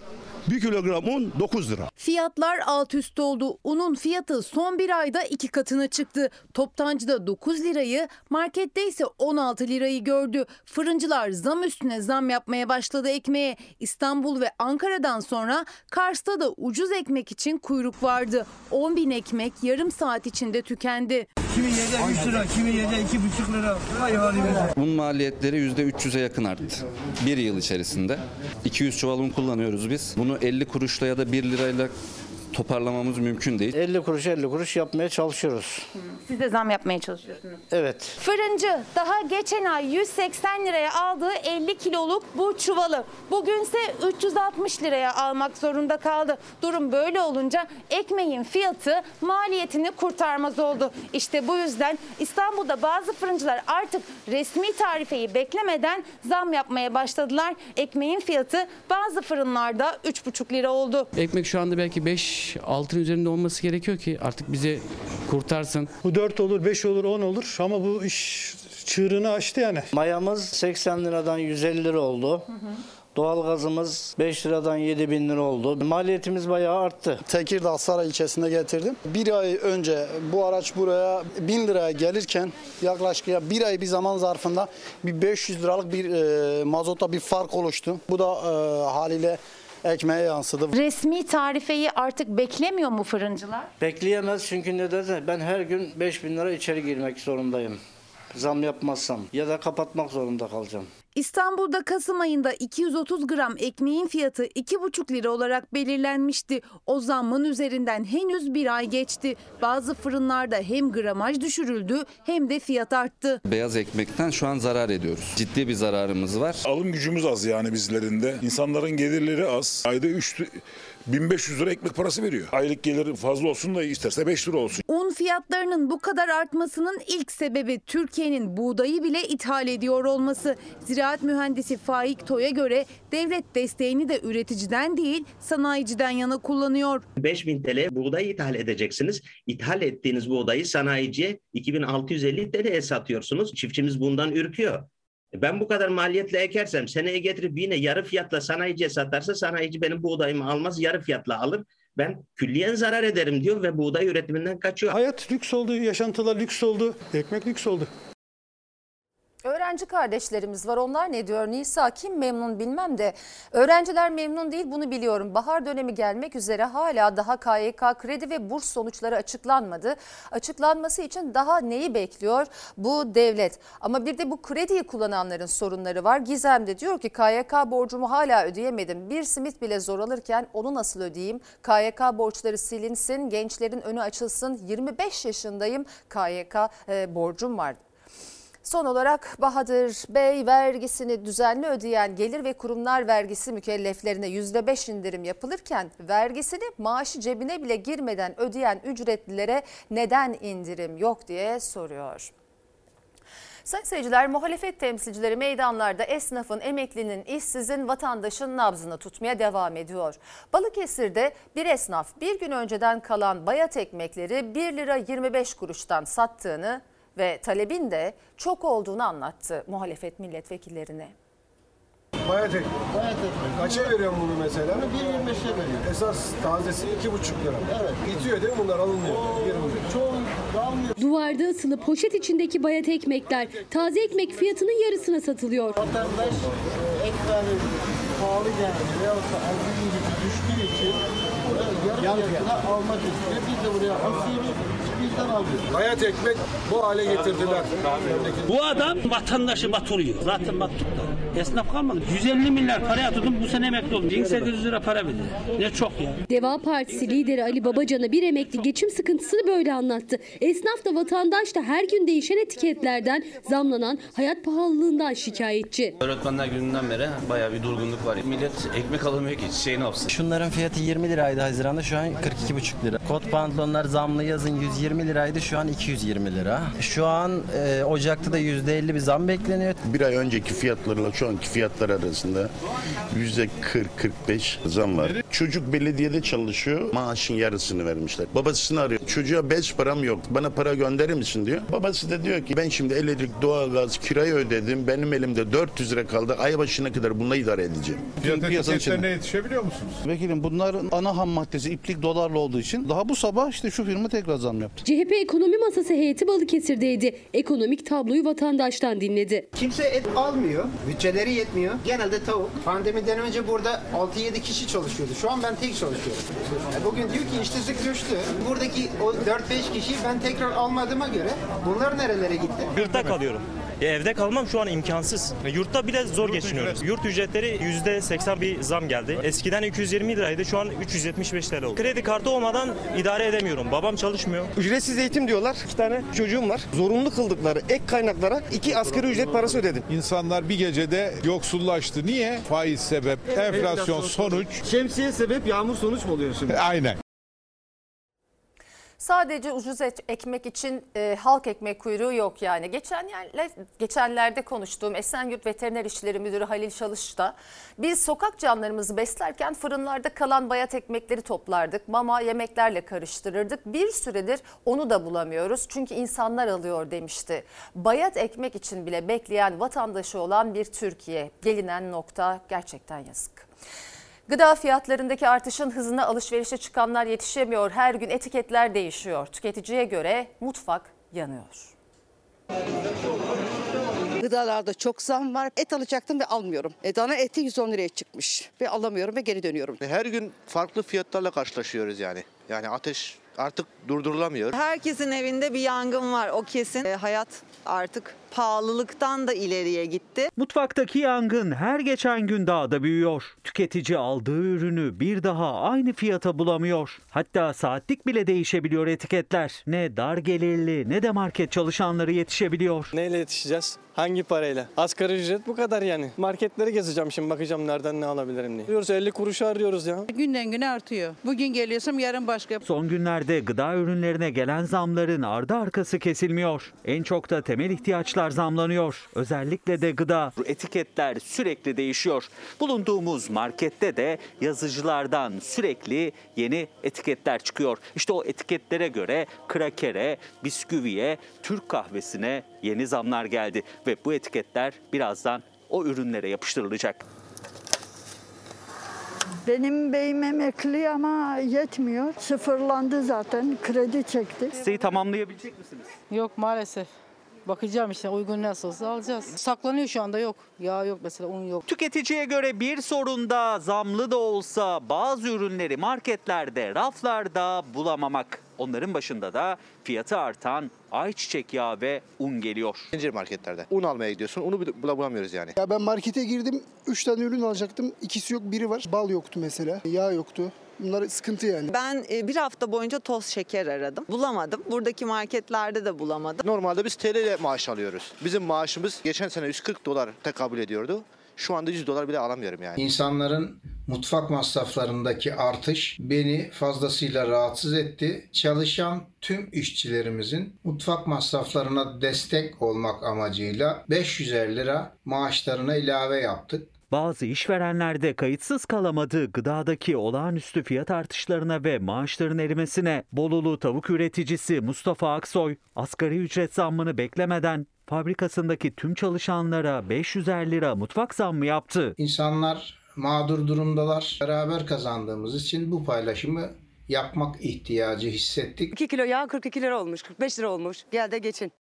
1 kilogram un 9 lira. Fiyatlar alt üst oldu. Unun fiyatı son bir ayda iki katına çıktı. Toptancıda 9 lirayı, markette ise 16 lirayı gördü. Fırıncılar zam üstüne zam yapmaya başladı ekmeğe. İstanbul ve Ankara'dan sonra Kars'ta da ucuz ekmek için kuyruk vardı. 10 bin ekmek yarım saat içinde tükendi. Kimi yerde 3 lira, kimi yerde 2,5 lira. Vay halimize. Un maliyetleri %300'e yakın arttı. Bir yıl içerisinde. 200 çuval un kullanıyoruz biz. Bunu 50 kuruşla ya da 1 lirayla toparlamamız mümkün değil. 50 kuruş 50 kuruş yapmaya çalışıyoruz. Siz de zam yapmaya çalışıyorsunuz. Evet. Fırıncı daha geçen ay 180 liraya aldığı 50 kiloluk bu çuvalı bugünse 360 liraya almak zorunda kaldı. Durum böyle olunca ekmeğin fiyatı maliyetini kurtarmaz oldu. İşte bu yüzden İstanbul'da bazı fırıncılar artık resmi tarifeyi beklemeden zam yapmaya başladılar. Ekmeğin fiyatı bazı fırınlarda 3,5 lira oldu. Ekmek şu anda belki 5 altın üzerinde olması gerekiyor ki artık bize kurtarsın. Bu 4 olur, 5 olur, 10 olur ama bu iş çığırını açtı yani. Mayamız 80 liradan 150 lira oldu. Doğalgazımız 5 liradan 7 bin lira oldu. Maliyetimiz bayağı arttı. Tekirdağ Saray ilçesinde getirdim. Bir ay önce bu araç buraya 1000 liraya gelirken yaklaşık ya bir ay bir zaman zarfında bir 500 liralık bir e, mazota bir fark oluştu. Bu da e, haliyle ekmeğe yansıdı. Resmi tarifeyi artık beklemiyor mu fırıncılar? Bekleyemez çünkü neden? Ben her gün 5 bin lira içeri girmek zorundayım. Zam yapmazsam ya da kapatmak zorunda kalacağım. İstanbul'da Kasım ayında 230 gram ekmeğin fiyatı 2,5 lira olarak belirlenmişti. O zammın üzerinden henüz bir ay geçti. Bazı fırınlarda hem gramaj düşürüldü hem de fiyat arttı. Beyaz ekmekten şu an zarar ediyoruz. Ciddi bir zararımız var. Alım gücümüz az yani bizlerinde. İnsanların gelirleri az. Ayda 3 1500 lira ekmek parası veriyor. Aylık gelir fazla olsun da isterse 5 lira olsun. Un fiyatlarının bu kadar artmasının ilk sebebi Türkiye'nin buğdayı bile ithal ediyor olması. Ziraat mühendisi Faik Toy'a göre devlet desteğini de üreticiden değil sanayiciden yana kullanıyor. 5000 TL buğday ithal edeceksiniz. İthal ettiğiniz buğdayı sanayiciye 2650 TL'ye satıyorsunuz. Çiftçimiz bundan ürküyor. Ben bu kadar maliyetle ekersem seneye getirip yine yarı fiyatla sanayiciye satarsa sanayici benim buğdayımı almaz yarı fiyatla alır. Ben külliyen zarar ederim diyor ve buğday üretiminden kaçıyor. Hayat lüks oldu, yaşantılar lüks oldu, ekmek lüks oldu. Öğrenci kardeşlerimiz var. Onlar ne diyor? Nisa kim memnun bilmem de öğrenciler memnun değil bunu biliyorum. Bahar dönemi gelmek üzere hala daha KYK kredi ve burs sonuçları açıklanmadı. Açıklanması için daha neyi bekliyor bu devlet? Ama bir de bu krediyi kullananların sorunları var. Gizem de diyor ki KYK borcumu hala ödeyemedim. Bir simit bile zor alırken onu nasıl ödeyeyim? KYK borçları silinsin, gençlerin önü açılsın. 25 yaşındayım KYK e, borcum var. Son olarak Bahadır Bey vergisini düzenli ödeyen gelir ve kurumlar vergisi mükelleflerine %5 indirim yapılırken vergisini maaşı cebine bile girmeden ödeyen ücretlilere neden indirim yok diye soruyor. Sayın seyirciler muhalefet temsilcileri meydanlarda esnafın, emeklinin, işsizin, vatandaşın nabzını tutmaya devam ediyor. Balıkesir'de bir esnaf bir gün önceden kalan bayat ekmekleri 1 lira 25 kuruştan sattığını ve talebin de çok olduğunu anlattı muhalefet milletvekillerine. Bayat ekmek. Bayat ekmek. Kaça veriyorum bunu mesela? 1.25'e veriyorum. Esas tazesi 2,5 lira. Evet. Bitiyor değil mi bunlar alınmıyor? 20 Çoğu almıyor. Duvarda asılı poşet içindeki bayat ekmekler taze ekmek fiyatının yarısına satılıyor. Vatandaş e, ekmeği pahalı geldi veyahut da algı gücü düştüğü için burada yarı fiyatına almak istiyor. Biz de buraya asıyoruz. Bayat ekmek bu hale getirdiler. Bu adam vatandaşı batırıyor. Zaten batırdı. Esnaf kalmadı. 150 milyar para yatırdım bu sene emekli oldum. 1800 lira para verdi. Ne çok ya. Deva Partisi lideri Ali Babacan'a bir emekli geçim sıkıntısını böyle anlattı. Esnaf da vatandaş da her gün değişen etiketlerden, zamlanan hayat pahalılığından şikayetçi. Öğretmenler gününden beri bayağı bir durgunluk var. Millet ekmek alamıyor ki şey ne yapsın? Şunların fiyatı 20 liraydı Haziran'da şu an 42,5 lira. Kot pantolonlar zamlı yazın 120 liraydı şu an 220 lira. Şu an e, Ocak'ta da %50 bir zam bekleniyor. Bir ay önceki fiyatlarla şu anki fiyatlar arasında yüzde 40-45 zam var. Çocuk belediyede çalışıyor. Maaşın yarısını vermişler. Babasını arıyor. Çocuğa beş param yok. Bana para gönderir misin diyor. Babası da diyor ki ben şimdi elektrik, doğalgaz, kirayı ödedim. Benim elimde 400 lira kaldı. Ay başına kadar bununla idare edeceğim. Fiyat etiketlerine yetişebiliyor musunuz? Vekilim bunların ana ham maddesi iplik dolarla olduğu için daha bu sabah işte şu firma tekrar zam yaptı. CHP Ekonomi Masası heyeti Balıkesir'deydi. Ekonomik tabloyu vatandaştan dinledi. Kimse et almıyor. Bütçe hücreleri yetmiyor. Genelde tavuk. Pandemiden önce burada 6-7 kişi çalışıyordu. Şu an ben tek çalışıyorum. E, Bugün diyor ki işsizlik düştü. Buradaki o 4-5 kişiyi ben tekrar almadığıma göre bunlar nerelere gitti? Yurtta kalıyorum. E, evde kalmam şu an imkansız. E, Yurtta bile zor geçiniyoruz. Yurt ücretleri %80 bir zam geldi. Eskiden 220 liraydı şu an 375 TL oldu. Kredi kartı olmadan idare edemiyorum. Babam çalışmıyor. Ücretsiz eğitim diyorlar. İki tane çocuğum var. Zorunlu kıldıkları ek kaynaklara iki asgari ücret parası ödedim. İnsanlar bir gecede yoksullaştı. Niye? Faiz sebep, enflasyon sonuç. Şemsiye sebep yağmur sonuç mu oluyor şimdi? Aynen. Sadece ucuz ekmek için e, halk ekmek kuyruğu yok yani. Geçen yerler, geçenlerde konuştuğum Esenyurt Veteriner İşleri Müdürü Halil Çalış da biz sokak canlarımızı beslerken fırınlarda kalan bayat ekmekleri toplardık. Mama yemeklerle karıştırırdık. Bir süredir onu da bulamıyoruz çünkü insanlar alıyor demişti. Bayat ekmek için bile bekleyen vatandaşı olan bir Türkiye. Gelinen nokta gerçekten yazık. Gıda fiyatlarındaki artışın hızına alışverişe çıkanlar yetişemiyor. Her gün etiketler değişiyor. Tüketiciye göre mutfak yanıyor. Gıdalarda çok zam var. Et alacaktım ve almıyorum. E, dana eti 110 liraya çıkmış ve alamıyorum ve geri dönüyorum. Her gün farklı fiyatlarla karşılaşıyoruz yani. Yani ateş artık durdurulamıyor. Herkesin evinde bir yangın var o kesin. E, hayat artık pahalılıktan da ileriye gitti. Mutfaktaki yangın her geçen gün daha da büyüyor. Tüketici aldığı ürünü bir daha aynı fiyata bulamıyor. Hatta saatlik bile değişebiliyor etiketler. Ne dar gelirli ne de market çalışanları yetişebiliyor. Neyle yetişeceğiz? Hangi parayla? Asgari ücret bu kadar yani. Marketleri gezeceğim şimdi bakacağım nereden ne alabilirim diye. Diyoruz 50 kuruş arıyoruz ya. Günden güne artıyor. Bugün geliyorsam yarın başka. Son günlerde gıda ürünlerine gelen zamların ardı arkası kesilmiyor. En çok da temel ihtiyaçlar zamlanıyor. Özellikle de gıda. Etiketler sürekli değişiyor. Bulunduğumuz markette de yazıcılardan sürekli yeni etiketler çıkıyor. İşte o etiketlere göre krakere, bisküviye, Türk kahvesine yeni zamlar geldi ve bu etiketler birazdan o ürünlere yapıştırılacak. Benim beyim emekli ama yetmiyor. Sıfırlandı zaten. Kredi çekti. Listeyi tamamlayabilecek misiniz? Yok maalesef. Bakacağım işte uygun nasılsa alacağız. Saklanıyor şu anda yok. Yağ yok mesela un yok. Tüketiciye göre bir sorun da zamlı da olsa bazı ürünleri marketlerde, raflarda bulamamak. Onların başında da fiyatı artan ayçiçek yağı ve un geliyor. Zincir marketlerde. Un almaya gidiyorsun. Unu bile bulamıyoruz yani. Ya ben markete girdim. 3 tane ürün alacaktım. İkisi yok, biri var. Bal yoktu mesela. Yağ yoktu. Bunlar sıkıntı yani. Ben e, bir hafta boyunca toz şeker aradım. Bulamadım. Buradaki marketlerde de bulamadım. Normalde biz TL ile maaş alıyoruz. Bizim maaşımız geçen sene 140 dolar tekabül ediyordu. Şu anda 100 dolar bile alamıyorum yani. İnsanların mutfak masraflarındaki artış beni fazlasıyla rahatsız etti. Çalışan tüm işçilerimizin mutfak masraflarına destek olmak amacıyla 550 lira maaşlarına ilave yaptık. Bazı işverenler de kayıtsız kalamadı gıdadaki olağanüstü fiyat artışlarına ve maaşların erimesine. Bolulu tavuk üreticisi Mustafa Aksoy asgari ücret zammını beklemeden fabrikasındaki tüm çalışanlara 550 lira mutfak zammı yaptı. İnsanlar mağdur durumdalar. Beraber kazandığımız için bu paylaşımı yapmak ihtiyacı hissettik. 2 kilo yağ 42 lira olmuş, 45 lira olmuş. Gel de geçin.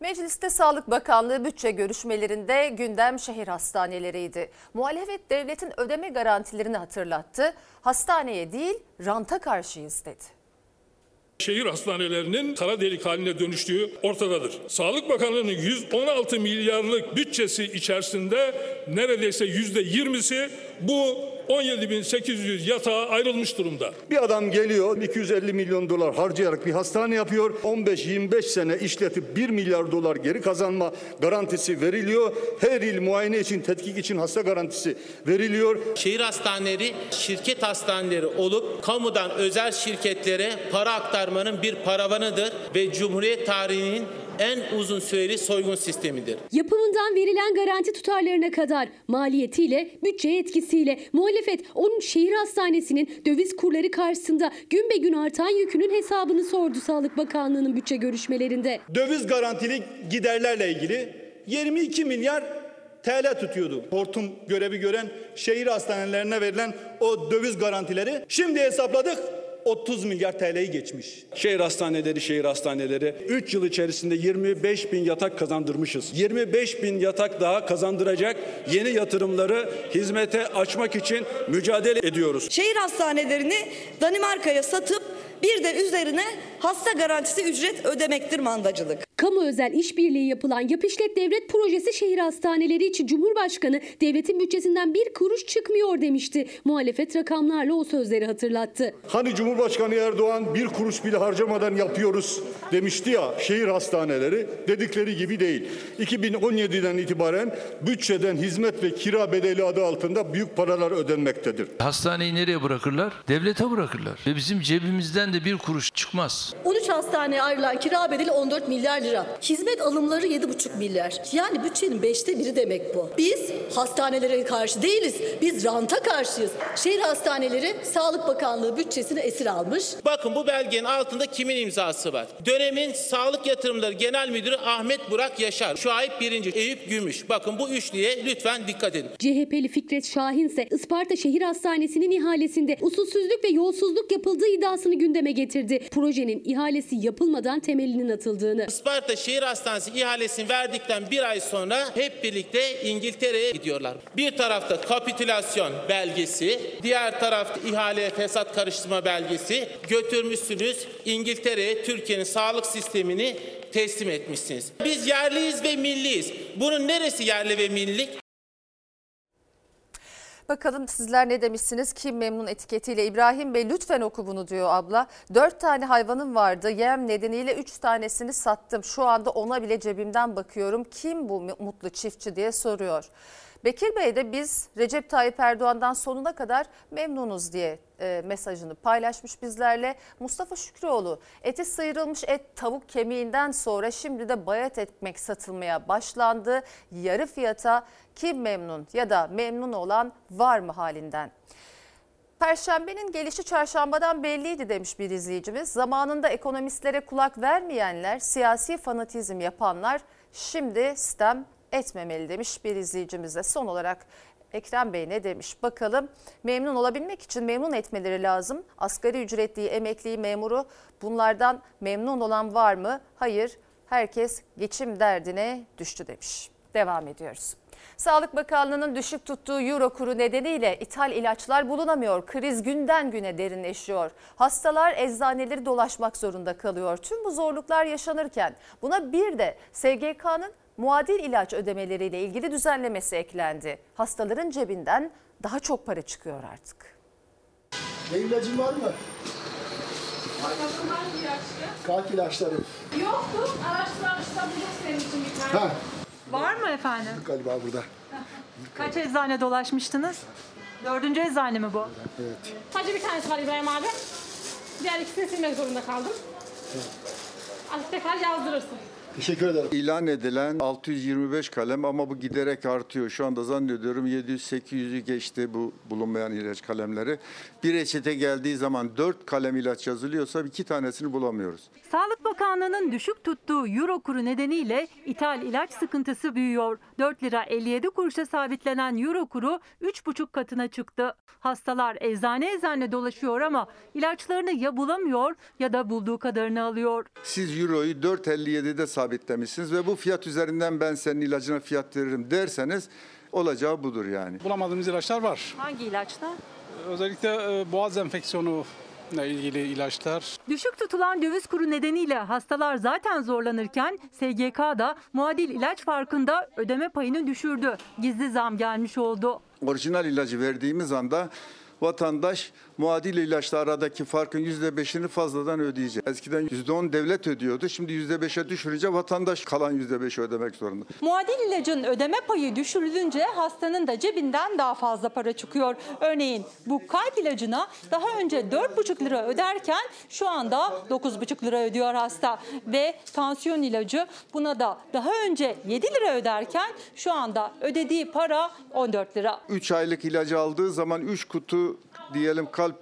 Mecliste Sağlık Bakanlığı bütçe görüşmelerinde gündem şehir hastaneleriydi. Muhalefet devletin ödeme garantilerini hatırlattı. Hastaneye değil ranta karşıyız dedi. Şehir hastanelerinin kara delik haline dönüştüğü ortadadır. Sağlık Bakanlığı'nın 116 milyarlık bütçesi içerisinde neredeyse yüzde 20'si bu 17.800 yatağa ayrılmış durumda. Bir adam geliyor 250 milyon dolar harcayarak bir hastane yapıyor. 15-25 sene işletip 1 milyar dolar geri kazanma garantisi veriliyor. Her il muayene için, tetkik için hasta garantisi veriliyor. Şehir hastaneleri şirket hastaneleri olup kamudan özel şirketlere para aktarmanın bir paravanıdır ve Cumhuriyet tarihinin en uzun süreli soygun sistemidir. Yapımından verilen garanti tutarlarına kadar maliyetiyle, bütçe etkisiyle muhalefet 13 şehir hastanesinin döviz kurları karşısında gün be gün artan yükünün hesabını sordu Sağlık Bakanlığı'nın bütçe görüşmelerinde. Döviz garantili giderlerle ilgili 22 milyar TL tutuyordu. Hortum görevi gören şehir hastanelerine verilen o döviz garantileri. Şimdi hesapladık 30 milyar TL'yi geçmiş. Şehir hastaneleri, şehir hastaneleri 3 yıl içerisinde 25 bin yatak kazandırmışız. 25 bin yatak daha kazandıracak yeni yatırımları hizmete açmak için mücadele ediyoruz. Şehir hastanelerini Danimarka'ya satıp bir de üzerine hasta garantisi ücret ödemektir mandacılık. Kamu özel işbirliği yapılan Yap İşlet Devlet projesi şehir hastaneleri için Cumhurbaşkanı devletin bütçesinden bir kuruş çıkmıyor demişti. Muhalefet rakamlarla o sözleri hatırlattı. Hani Cumhurbaşkanı Erdoğan bir kuruş bile harcamadan yapıyoruz demişti ya şehir hastaneleri dedikleri gibi değil. 2017'den itibaren bütçeden hizmet ve kira bedeli adı altında büyük paralar ödenmektedir. Hastaneyi nereye bırakırlar? Devlete bırakırlar. Ve bizim cebimizden de bir kuruş çıkmaz. 13 hastaneye ayrılan kira bedeli 14 milyar lira. Hizmet alımları 7,5 milyar. Yani bütçenin beşte biri demek bu. Biz hastanelere karşı değiliz. Biz ranta karşıyız. Şehir hastaneleri Sağlık Bakanlığı bütçesini esir almış. Bakın bu belgenin altında kimin imzası var? Dönemin Sağlık Yatırımları Genel Müdürü Ahmet Burak Yaşar. Şuayb Birinci, Eyüp Gümüş. Bakın bu üçlüye lütfen dikkat edin. CHP'li Fikret Şahin ise Isparta Şehir Hastanesi'nin ihalesinde usulsüzlük ve yolsuzluk yapıldığı iddiasını gündeme getirdi. Projenin ihalesi yapılmadan temelinin atıldığını. Isparta Şehir Hastanesi ihalesini verdikten bir ay sonra hep birlikte İngiltere'ye gidiyorlar. Bir tarafta kapitülasyon belgesi, diğer tarafta ihale fesat karıştırma belgesi götürmüşsünüz İngiltere'ye Türkiye'nin sağlık sistemini teslim etmişsiniz. Biz yerliyiz ve milliyiz. Bunun neresi yerli ve millilik? Bakalım sizler ne demişsiniz? Kim memnun etiketiyle İbrahim Bey lütfen oku bunu diyor abla. Dört tane hayvanım vardı. Yem nedeniyle üç tanesini sattım. Şu anda ona bile cebimden bakıyorum. Kim bu mutlu çiftçi diye soruyor. Bekir Bey de biz Recep Tayyip Erdoğan'dan sonuna kadar memnunuz diye e, mesajını paylaşmış bizlerle. Mustafa Şükrüoğlu eti sıyrılmış et tavuk kemiğinden sonra şimdi de bayat ekmek satılmaya başlandı. Yarı fiyata kim memnun ya da memnun olan var mı halinden? Perşembenin gelişi çarşambadan belliydi demiş bir izleyicimiz. Zamanında ekonomistlere kulak vermeyenler, siyasi fanatizm yapanlar şimdi sistem etmemeli demiş bir izleyicimize. Son olarak Ekrem Bey ne demiş bakalım. Memnun olabilmek için memnun etmeleri lazım. Asgari ücretliyi, emekliyi, memuru bunlardan memnun olan var mı? Hayır. Herkes geçim derdine düştü demiş. Devam ediyoruz. Sağlık Bakanlığı'nın düşük tuttuğu euro kuru nedeniyle ithal ilaçlar bulunamıyor. Kriz günden güne derinleşiyor. Hastalar eczaneleri dolaşmak zorunda kalıyor. Tüm bu zorluklar yaşanırken buna bir de SGK'nın muadil ilaç ödemeleriyle ilgili düzenlemesi eklendi. Hastaların cebinden daha çok para çıkıyor artık. Ne ilacın var mı? Kalp ilaçları. Yoktu. Araştırmışlar bulduk senin için bir tane. Ha, Var mı efendim? galiba burada. Kaç eczane dolaşmıştınız? Dördüncü eczane mi bu? Evet. Sadece bir tanesi var İbrahim abi. Diğer ikisini silmek zorunda kaldım. Artık tekrar yazdırırsın. Teşekkür ederim. İlan edilen 625 kalem ama bu giderek artıyor. Şu anda zannediyorum 700-800'ü geçti bu bulunmayan ilaç kalemleri. Bir reçete geldiği zaman 4 kalem ilaç yazılıyorsa iki tanesini bulamıyoruz. Sağlık Bakanlığı'nın düşük tuttuğu euro kuru nedeniyle ithal ilaç sıkıntısı büyüyor. 4 lira 57 kuruşa sabitlenen euro kuru 3,5 katına çıktı. Hastalar eczane eczane dolaşıyor ama ilaçlarını ya bulamıyor ya da bulduğu kadarını alıyor. Siz euroyu 4.57'de sabitlemişsiniz ve bu fiyat üzerinden ben senin ilacına fiyat veririm derseniz olacağı budur yani. Bulamadığımız ilaçlar var. Hangi ilaçlar? Özellikle e, boğaz enfeksiyonu ilgili ilaçlar. Düşük tutulan döviz kuru nedeniyle hastalar zaten zorlanırken SGK da muadil ilaç farkında ödeme payını düşürdü. Gizli zam gelmiş oldu. Orijinal ilacı verdiğimiz anda vatandaş muadil ilaçla aradaki farkın %5'ini fazladan ödeyecek. Eskiden %10 devlet ödüyordu. Şimdi %5'e düşürünce vatandaş kalan %5'i ödemek zorunda. Muadil ilacın ödeme payı düşürülünce hastanın da cebinden daha fazla para çıkıyor. Örneğin bu kalp ilacına daha önce 4,5 lira öderken şu anda 9,5 lira ödüyor hasta. Ve tansiyon ilacı buna da daha önce 7 lira öderken şu anda ödediği para 14 lira. 3 aylık ilacı aldığı zaman 3 kutu diyelim kalp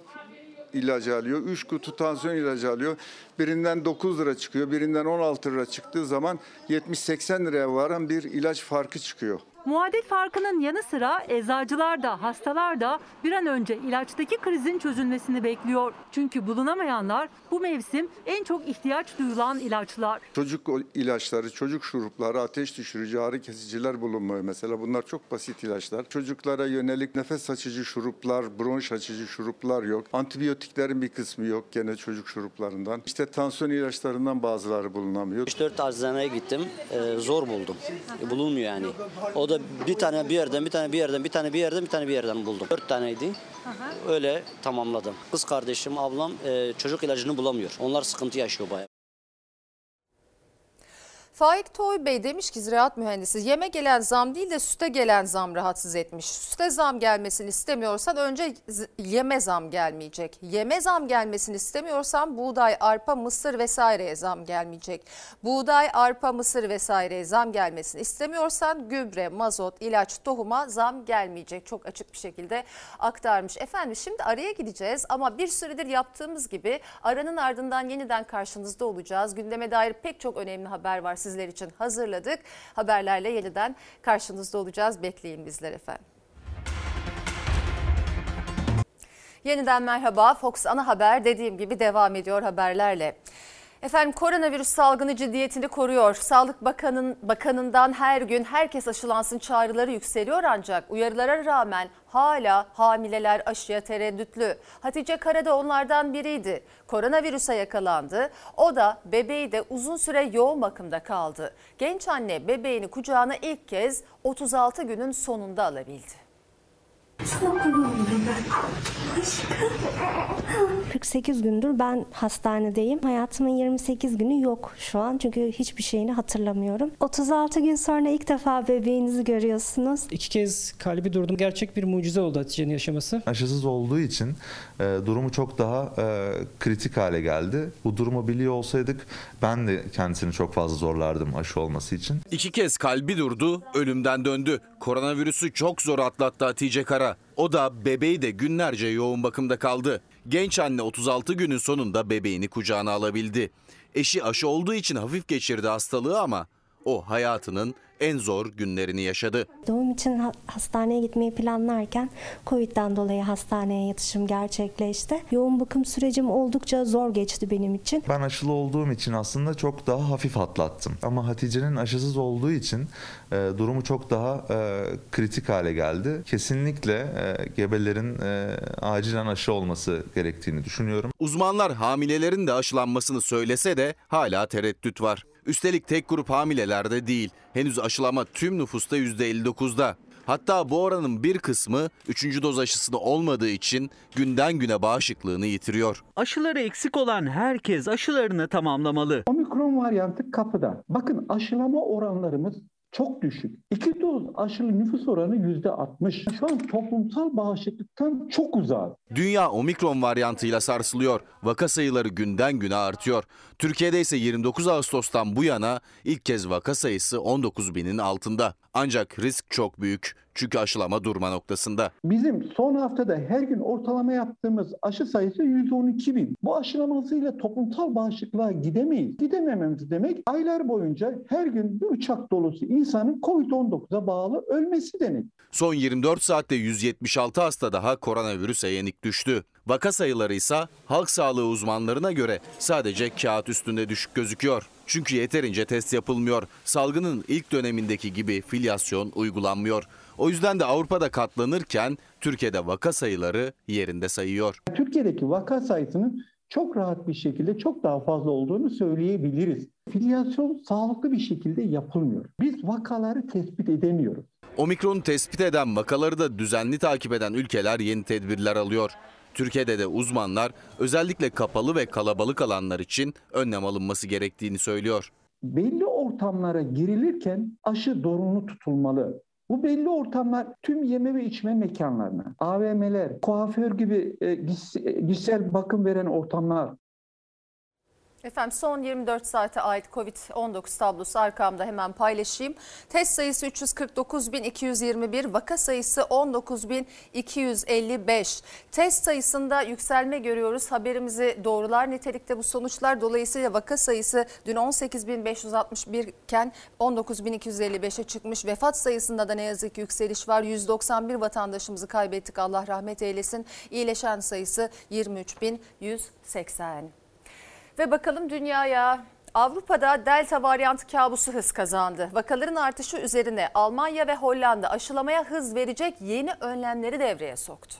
ilacı alıyor. 3 kutu tansiyon ilacı alıyor. Birinden 9 lira çıkıyor. Birinden 16 lira çıktığı zaman 70-80 liraya varan bir ilaç farkı çıkıyor. Muadil farkının yanı sıra eczacılar da hastalar da bir an önce ilaçtaki krizin çözülmesini bekliyor. Çünkü bulunamayanlar bu mevsim en çok ihtiyaç duyulan ilaçlar. Çocuk ilaçları, çocuk şurupları, ateş düşürücü, ağrı kesiciler bulunmuyor mesela. Bunlar çok basit ilaçlar. Çocuklara yönelik nefes açıcı şuruplar, bronş açıcı şuruplar yok. Antibiyotiklerin bir kısmı yok gene çocuk şuruplarından. İşte tansiyon ilaçlarından bazıları bulunamıyor. 3-4 eczaneye gittim. Ee, zor buldum. Bulunmuyor yani. O da bir tane bir yerden, bir tane bir yerden, bir tane bir yerden, bir tane bir yerden buldum. 4 taneydi. Öyle tamamladım. Kız kardeşim, ablam e, çocuk ilacını bulamıyor. Onlar sıkıntı yaşıyor bayağı. Faik Toy Bey demiş ki ziraat mühendisi yeme gelen zam değil de süte gelen zam rahatsız etmiş. Süte zam gelmesini istemiyorsan önce yeme zam gelmeyecek. Yeme zam gelmesini istemiyorsan buğday, arpa, mısır vesaireye zam gelmeyecek. Buğday, arpa, mısır vesaireye zam gelmesini istemiyorsan gübre, mazot, ilaç, tohuma zam gelmeyecek. Çok açık bir şekilde aktarmış. Efendim şimdi araya gideceğiz ama bir süredir yaptığımız gibi aranın ardından yeniden karşınızda olacağız. Gündeme dair pek çok önemli haber var sizler için hazırladık. Haberlerle yeniden karşınızda olacağız. Bekleyin bizler efendim. Yeniden merhaba. Fox Ana Haber dediğim gibi devam ediyor haberlerle. Efendim koronavirüs salgını ciddiyetini koruyor. Sağlık Bakanın Bakanından her gün herkes aşılansın çağrıları yükseliyor ancak uyarılara rağmen hala hamileler aşıya tereddütlü. Hatice Kara da onlardan biriydi. Koronavirüse yakalandı. O da bebeği de uzun süre yoğun bakımda kaldı. Genç anne bebeğini kucağına ilk kez 36 günün sonunda alabildi. 48 gündür ben hastanedeyim. Hayatımın 28 günü yok şu an çünkü hiçbir şeyini hatırlamıyorum. 36 gün sonra ilk defa bebeğinizi görüyorsunuz. İki kez kalbi durdu. Gerçek bir mucize oldu Hatice'nin yaşaması. Aşısız olduğu için e, durumu çok daha e, kritik hale geldi. Bu durumu biliyor olsaydık ben de kendisini çok fazla zorlardım aşı olması için. İki kez kalbi durdu, ölümden döndü. Koronavirüsü çok zor atlattı Hatice Kara. O da bebeği de günlerce yoğun bakımda kaldı. Genç anne 36 günün sonunda bebeğini kucağına alabildi. Eşi aşı olduğu için hafif geçirdi hastalığı ama o hayatının en zor günlerini yaşadı. Doğum için ha- hastaneye gitmeyi planlarken Covid'den dolayı hastaneye yatışım gerçekleşti. Yoğun bakım sürecim oldukça zor geçti benim için. Ben aşılı olduğum için aslında çok daha hafif atlattım. Ama Hatice'nin aşısız olduğu için e, durumu çok daha e, kritik hale geldi. Kesinlikle e, gebelerin e, acilen aşı olması gerektiğini düşünüyorum. Uzmanlar hamilelerin de aşılanmasını söylese de hala tereddüt var. Üstelik tek grup hamilelerde değil. Henüz aşılama tüm nüfusta %59'da. Hatta bu oranın bir kısmı 3. doz aşısında olmadığı için günden güne bağışıklığını yitiriyor. Aşıları eksik olan herkes aşılarını tamamlamalı. Omikron varyantı kapıda. Bakın aşılama oranlarımız çok düşük. İki doz aşılı nüfus oranı yüzde 60. Şu an toplumsal bağışıklıktan çok uzak. Dünya omikron varyantıyla sarsılıyor. Vaka sayıları günden güne artıyor. Türkiye'de ise 29 Ağustos'tan bu yana ilk kez vaka sayısı 19 binin altında. Ancak risk çok büyük. Çünkü aşılama durma noktasında. Bizim son haftada her gün ortalama yaptığımız aşı sayısı 112 bin. Bu aşılama hızıyla toplumsal bağışıklığa gidemeyiz. Gidemememiz demek aylar boyunca her gün bir uçak dolusu insanın COVID-19'a bağlı ölmesi demek. Son 24 saatte 176 hasta daha koronavirüse yenik düştü. Vaka sayıları ise halk sağlığı uzmanlarına göre sadece kağıt üstünde düşük gözüküyor. Çünkü yeterince test yapılmıyor. Salgının ilk dönemindeki gibi filyasyon uygulanmıyor. O yüzden de Avrupa'da katlanırken Türkiye'de vaka sayıları yerinde sayıyor. Türkiye'deki vaka sayısının çok rahat bir şekilde çok daha fazla olduğunu söyleyebiliriz. Filyasyon sağlıklı bir şekilde yapılmıyor. Biz vakaları tespit edemiyoruz. Omikron tespit eden vakaları da düzenli takip eden ülkeler yeni tedbirler alıyor. Türkiye'de de uzmanlar özellikle kapalı ve kalabalık alanlar için önlem alınması gerektiğini söylüyor. Belli ortamlara girilirken aşı zorunlu tutulmalı. Bu belli ortamlar tüm yeme ve içme mekanlarına, AVM'ler, kuaför gibi e, giys- e, kişisel bakım veren ortamlar, Efendim son 24 saate ait Covid-19 tablosu arkamda hemen paylaşayım. Test sayısı 349.221, vaka sayısı 19.255. Test sayısında yükselme görüyoruz. Haberimizi doğrular nitelikte bu sonuçlar. Dolayısıyla vaka sayısı dün 18.561 iken 19.255'e çıkmış. Vefat sayısında da ne yazık ki yükseliş var. 191 vatandaşımızı kaybettik. Allah rahmet eylesin. İyileşen sayısı 23.180. Ve bakalım dünyaya. Avrupa'da delta varyantı kabusu hız kazandı. Vakaların artışı üzerine Almanya ve Hollanda aşılamaya hız verecek yeni önlemleri devreye soktu.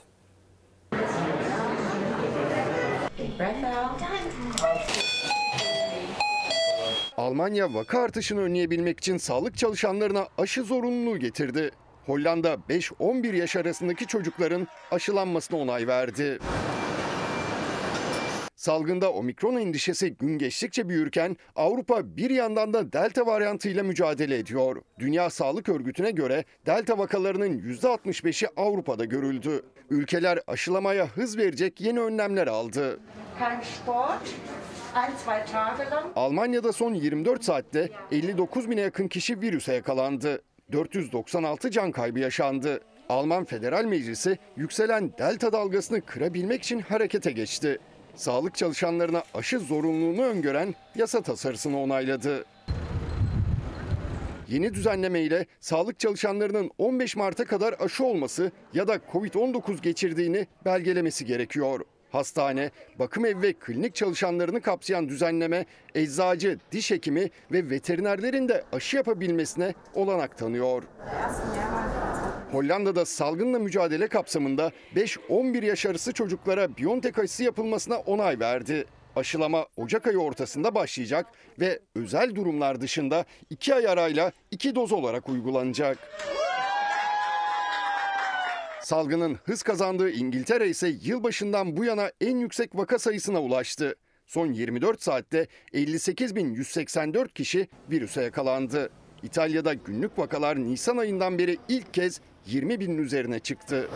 Almanya vaka artışını önleyebilmek için sağlık çalışanlarına aşı zorunluluğu getirdi. Hollanda 5-11 yaş arasındaki çocukların aşılanmasına onay verdi. Salgında omikron endişesi gün geçtikçe büyürken Avrupa bir yandan da delta varyantıyla mücadele ediyor. Dünya Sağlık Örgütü'ne göre delta vakalarının %65'i Avrupa'da görüldü. Ülkeler aşılamaya hız verecek yeni önlemler aldı. Almanya'da son 24 saatte 59 bine yakın kişi virüse yakalandı. 496 can kaybı yaşandı. Alman Federal Meclisi yükselen delta dalgasını kırabilmek için harekete geçti. Sağlık çalışanlarına aşı zorunluluğunu öngören yasa tasarısını onayladı. Yeni düzenleme ile sağlık çalışanlarının 15 Mart'a kadar aşı olması ya da Covid-19 geçirdiğini belgelemesi gerekiyor. Hastane, bakım evi ve klinik çalışanlarını kapsayan düzenleme eczacı, diş hekimi ve veterinerlerin de aşı yapabilmesine olanak tanıyor. Hollanda'da salgınla mücadele kapsamında 5-11 yaş arası çocuklara Biontech aşısı yapılmasına onay verdi. Aşılama Ocak ayı ortasında başlayacak ve özel durumlar dışında 2 ay arayla 2 doz olarak uygulanacak. Salgının hız kazandığı İngiltere ise yılbaşından bu yana en yüksek vaka sayısına ulaştı. Son 24 saatte 58.184 kişi virüse yakalandı. İtalya'da günlük vakalar Nisan ayından beri ilk kez 20 binin üzerine çıktı.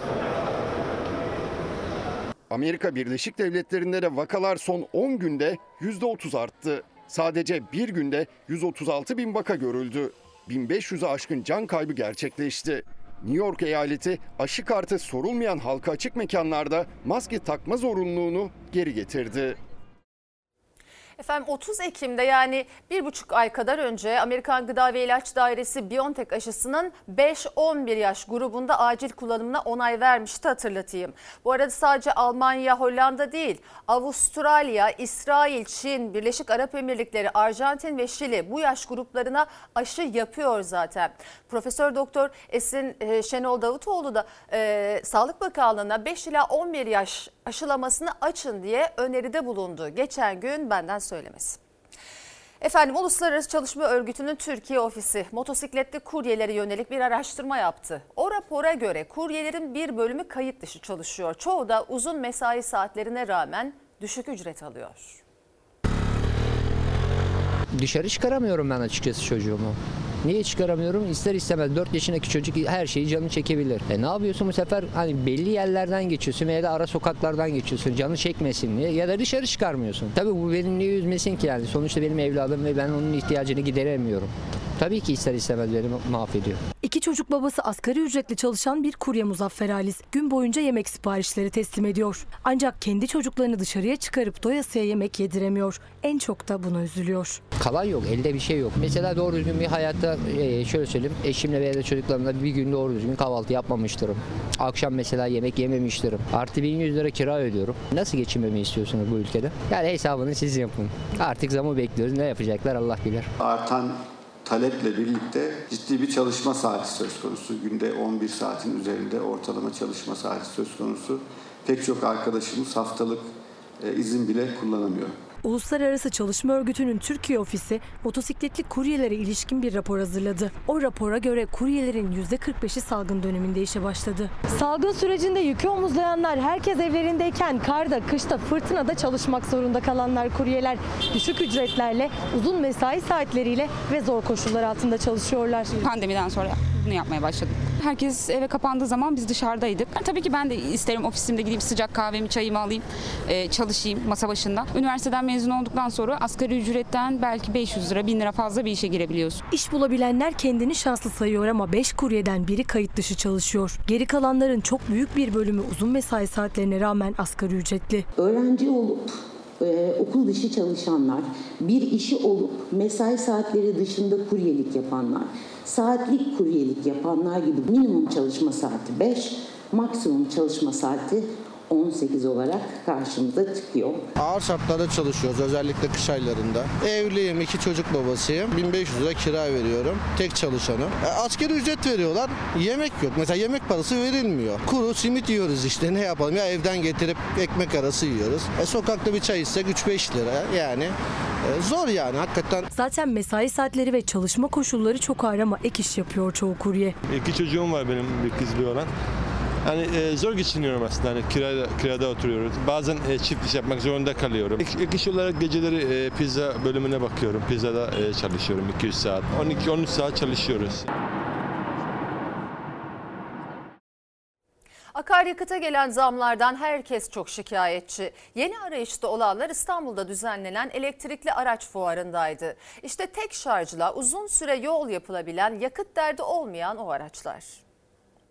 Amerika Birleşik Devletleri'nde de vakalar son 10 günde %30 arttı. Sadece bir günde 136 bin vaka görüldü. 1500'e aşkın can kaybı gerçekleşti. New York eyaleti aşı kartı sorulmayan halka açık mekanlarda maske takma zorunluluğunu geri getirdi. Efendim 30 Ekim'de yani bir buçuk ay kadar önce Amerikan Gıda ve İlaç Dairesi BioNTech aşısının 5-11 yaş grubunda acil kullanımına onay vermişti hatırlatayım. Bu arada sadece Almanya, Hollanda değil Avustralya, İsrail, Çin, Birleşik Arap Emirlikleri, Arjantin ve Şili bu yaş gruplarına aşı yapıyor zaten. Profesör Doktor Esin e, Şenol Davutoğlu da e, Sağlık Bakanlığı'na 5 ila 11 yaş aşılamasını açın diye öneride bulundu. Geçen gün benden söylemesi. Efendim Uluslararası Çalışma Örgütü'nün Türkiye ofisi motosikletli kuryelere yönelik bir araştırma yaptı. O rapora göre kuryelerin bir bölümü kayıt dışı çalışıyor. Çoğu da uzun mesai saatlerine rağmen düşük ücret alıyor. Dışarı çıkaramıyorum ben açıkçası çocuğumu. Niye çıkaramıyorum? İster istemez 4 yaşındaki çocuk her şeyi canı çekebilir. E ne yapıyorsun bu sefer? Hani belli yerlerden geçiyorsun veya da ara sokaklardan geçiyorsun. Canı çekmesin diye ya da dışarı çıkarmıyorsun. Tabii bu benim niye üzmesin ki yani? Sonuçta benim evladım ve ben onun ihtiyacını gideremiyorum. Tabii ki ister istemez beni mahvediyor. İki çocuk babası asgari ücretli çalışan bir kurye Muzaffer Halis gün boyunca yemek siparişleri teslim ediyor. Ancak kendi çocuklarını dışarıya çıkarıp doyasıya yemek yediremiyor. En çok da buna üzülüyor. Kalan yok, elde bir şey yok. Mesela doğru düzgün bir hayatta e, şöyle söyleyeyim. Eşimle veya da çocuklarımla bir gün doğru düzgün kahvaltı yapmamıştırım. Akşam mesela yemek yememiştirim. Artı 1100 lira kira ödüyorum. Nasıl geçinmemi istiyorsunuz bu ülkede? Yani hesabını siz yapın. Artık zamı bekliyoruz. Ne yapacaklar Allah bilir. Artan taleple birlikte ciddi bir çalışma saati söz konusu. Günde 11 saatin üzerinde ortalama çalışma saati söz konusu. Pek çok arkadaşımız haftalık e, izin bile kullanamıyor. Uluslararası Çalışma Örgütü'nün Türkiye ofisi motosikletli kuryelere ilişkin bir rapor hazırladı. O rapora göre kuryelerin %45'i salgın döneminde işe başladı. Salgın sürecinde yükü omuzlayanlar herkes evlerindeyken karda, kışta, fırtınada çalışmak zorunda kalanlar kuryeler. Düşük ücretlerle, uzun mesai saatleriyle ve zor koşullar altında çalışıyorlar. Pandemiden sonra bunu yapmaya başladım. Herkes eve kapandığı zaman biz dışarıdaydık. Yani tabii ki ben de isterim ofisimde gideyim sıcak kahvemi, çayımı alayım, e, çalışayım masa başında. Üniversiteden mezun olduktan sonra asgari ücretten belki 500 lira, 1000 lira fazla bir işe girebiliyorsun. İş bulabilenler kendini şanslı sayıyor ama 5 kuryeden biri kayıt dışı çalışıyor. Geri kalanların çok büyük bir bölümü uzun mesai saatlerine rağmen asgari ücretli. Öğrenci olup e, okul dışı çalışanlar, bir işi olup mesai saatleri dışında kuryelik yapanlar, saatlik kuryelik yapanlar gibi minimum çalışma saati 5, maksimum çalışma saati 18 olarak karşımıza çıkıyor. Ağır şartlarda çalışıyoruz özellikle kış aylarında. Evliyim, iki çocuk babasıyım. 1500 lira kira veriyorum. Tek çalışanım. E, askeri ücret veriyorlar. Yemek yok. Mesela yemek parası verilmiyor. Kuru simit yiyoruz işte ne yapalım ya evden getirip ekmek arası yiyoruz. E, sokakta bir çay içsek 3-5 lira yani. e, zor yani hakikaten. Zaten mesai saatleri ve çalışma koşulları çok ağır ama ek iş yapıyor çoğu kurye. İki çocuğum var benim bir kız bir oğlan. Yani e, zor geçiniyorum aslında. Hani kirada, kirada oturuyoruz. Bazen e, çift iş yapmak zorunda kalıyorum. İlk, ilk iş olarak geceleri e, pizza bölümüne bakıyorum. Pizzada e, çalışıyorum 200 saat. 12-13 saat çalışıyoruz. Akaryakıta gelen zamlardan herkes çok şikayetçi. Yeni arayışta olanlar İstanbul'da düzenlenen elektrikli araç fuarındaydı. İşte tek şarjla uzun süre yol yapılabilen, yakıt derdi olmayan o araçlar.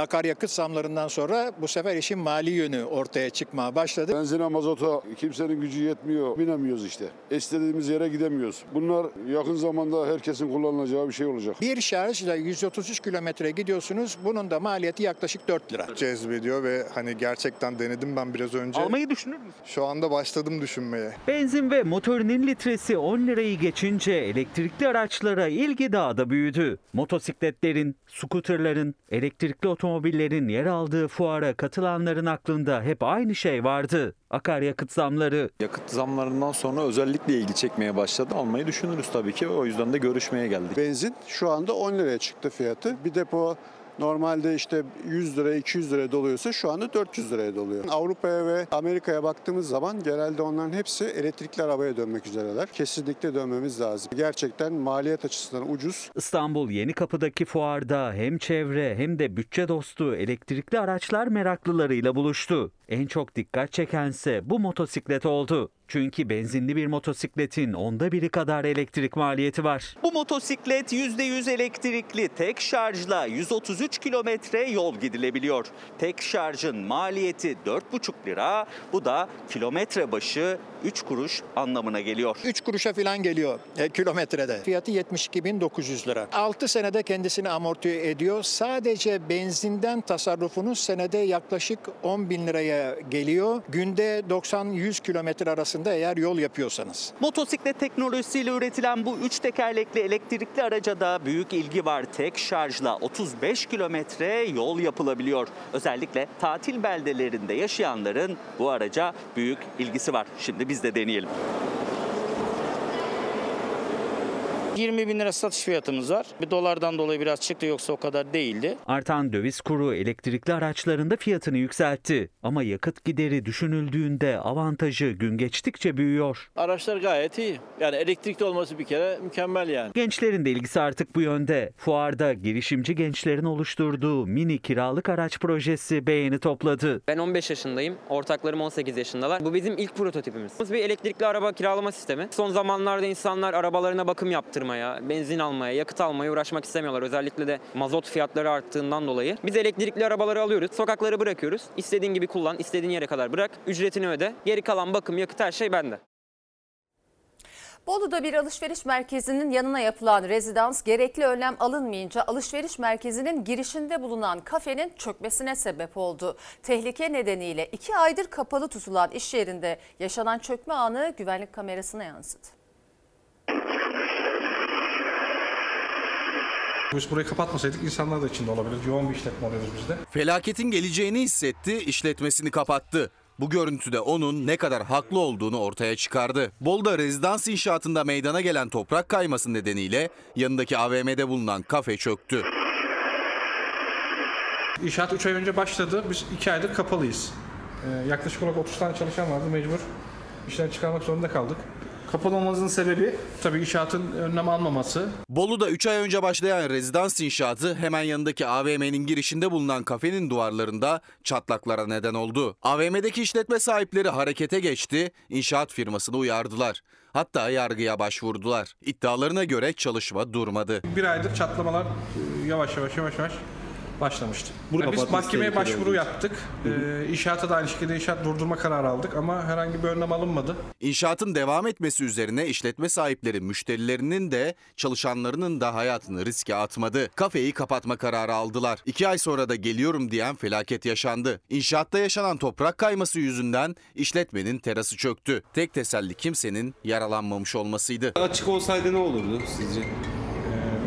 akaryakıt zamlarından sonra bu sefer işin mali yönü ortaya çıkmaya başladı. Benzine, mazota kimsenin gücü yetmiyor. Binemiyoruz işte. İstediğimiz yere gidemiyoruz. Bunlar yakın zamanda herkesin kullanacağı bir şey olacak. Bir şarjla 133 kilometre gidiyorsunuz. Bunun da maliyeti yaklaşık 4 lira. Cezbediyor ve hani gerçekten denedim ben biraz önce. Almayı düşünür müsün? Şu anda başladım düşünmeye. Benzin ve motorinin litresi 10 lirayı geçince elektrikli araçlara ilgi daha da büyüdü. Motosikletlerin, skuterların, elektrikli otomobillerin yer aldığı fuara katılanların aklında hep aynı şey vardı. Akaryakıt zamları. Yakıt zamlarından sonra özellikle ilgi çekmeye başladı. Almayı düşünürüz tabii ki. O yüzden de görüşmeye geldik. Benzin şu anda 10 liraya çıktı fiyatı. Bir depo normalde işte 100 lira 200 liraya doluyorsa şu anda 400 liraya doluyor. Avrupa'ya ve Amerika'ya baktığımız zaman genelde onların hepsi elektrikli arabaya dönmek üzereler. Kesinlikle dönmemiz lazım. Gerçekten maliyet açısından ucuz. İstanbul Yenikapı'daki fuarda hem çevre hem de bütçe dostu elektrikli araçlar meraklılarıyla buluştu. En çok dikkat çekense bu motosiklet oldu. Çünkü benzinli bir motosikletin onda biri kadar elektrik maliyeti var. Bu motosiklet %100 elektrikli tek şarjla 133 kilometre yol gidilebiliyor. Tek şarjın maliyeti 4,5 lira. Bu da kilometre başı 3 kuruş anlamına geliyor. 3 kuruşa falan geliyor e, kilometrede. Fiyatı 72.900 lira. 6 senede kendisini amorti ediyor. Sadece benzinden tasarrufunuz senede yaklaşık 10 bin liraya geliyor. Günde 90-100 kilometre arasında eğer yol yapıyorsanız. Motosiklet teknolojisiyle üretilen bu 3 tekerlekli elektrikli araca da büyük ilgi var. Tek şarjla 35 kilometre yol yapılabiliyor. Özellikle tatil beldelerinde yaşayanların bu araca büyük ilgisi var. Şimdi biz de deneyelim. 20 bin lira satış fiyatımız var. Bir dolardan dolayı biraz çıktı yoksa o kadar değildi. Artan döviz kuru elektrikli araçlarında fiyatını yükseltti. Ama yakıt gideri düşünüldüğünde avantajı gün geçtikçe büyüyor. Araçlar gayet iyi. Yani elektrikli olması bir kere mükemmel yani. Gençlerin de ilgisi artık bu yönde. Fuarda girişimci gençlerin oluşturduğu mini kiralık araç projesi beğeni topladı. Ben 15 yaşındayım. Ortaklarım 18 yaşındalar. Bu bizim ilk prototipimiz. Bir elektrikli araba kiralama sistemi. Son zamanlarda insanlar arabalarına bakım yaptırmaya, benzin almaya, yakıt almaya uğraşmak istemiyorlar. Özellikle de mazot fiyatları arttığından dolayı. Biz elektrikli arabaları alıyoruz, sokakları bırakıyoruz. İstediğin gibi kullan, istediğin yere kadar bırak. Ücretini öde. Geri kalan bakım, yakıt her şey bende. Bolu'da bir alışveriş merkezinin yanına yapılan rezidans gerekli önlem alınmayınca alışveriş merkezinin girişinde bulunan kafenin çökmesine sebep oldu. Tehlike nedeniyle iki aydır kapalı tutulan iş yerinde yaşanan çökme anı güvenlik kamerasına yansıdı. Biz burayı kapatmasaydık insanlar da içinde olabilir. Yoğun bir işletme oluyoruz biz de. Felaketin geleceğini hissetti, işletmesini kapattı. Bu görüntüde onun ne kadar haklı olduğunu ortaya çıkardı. Bolu'da rezidans inşaatında meydana gelen toprak kayması nedeniyle yanındaki AVM'de bulunan kafe çöktü. İnşaat 3 ay önce başladı. Biz 2 aydır kapalıyız. Ee, yaklaşık olarak 30 tane çalışan vardı. Mecbur işten çıkarmak zorunda kaldık. Kapalı olmasının sebebi tabii inşaatın önlem almaması. Bolu'da 3 ay önce başlayan rezidans inşaatı hemen yanındaki AVM'nin girişinde bulunan kafenin duvarlarında çatlaklara neden oldu. AVM'deki işletme sahipleri harekete geçti, inşaat firmasını uyardılar. Hatta yargıya başvurdular. İddialarına göre çalışma durmadı. Bir aydır çatlamalar e, yavaş yavaş yavaş yavaş başlamıştı. Burada Biz kapatması mahkemeye başvuru yaptık. Ee, inşaata da aynı şekilde inşaat durdurma kararı aldık ama herhangi bir önlem alınmadı. İnşaatın devam etmesi üzerine işletme sahipleri müşterilerinin de çalışanlarının da hayatını riske atmadı. Kafeyi kapatma kararı aldılar. İki ay sonra da geliyorum diyen felaket yaşandı. İnşaatta yaşanan toprak kayması yüzünden işletmenin terası çöktü. Tek teselli kimsenin yaralanmamış olmasıydı. Açık olsaydı ne olurdu sizce?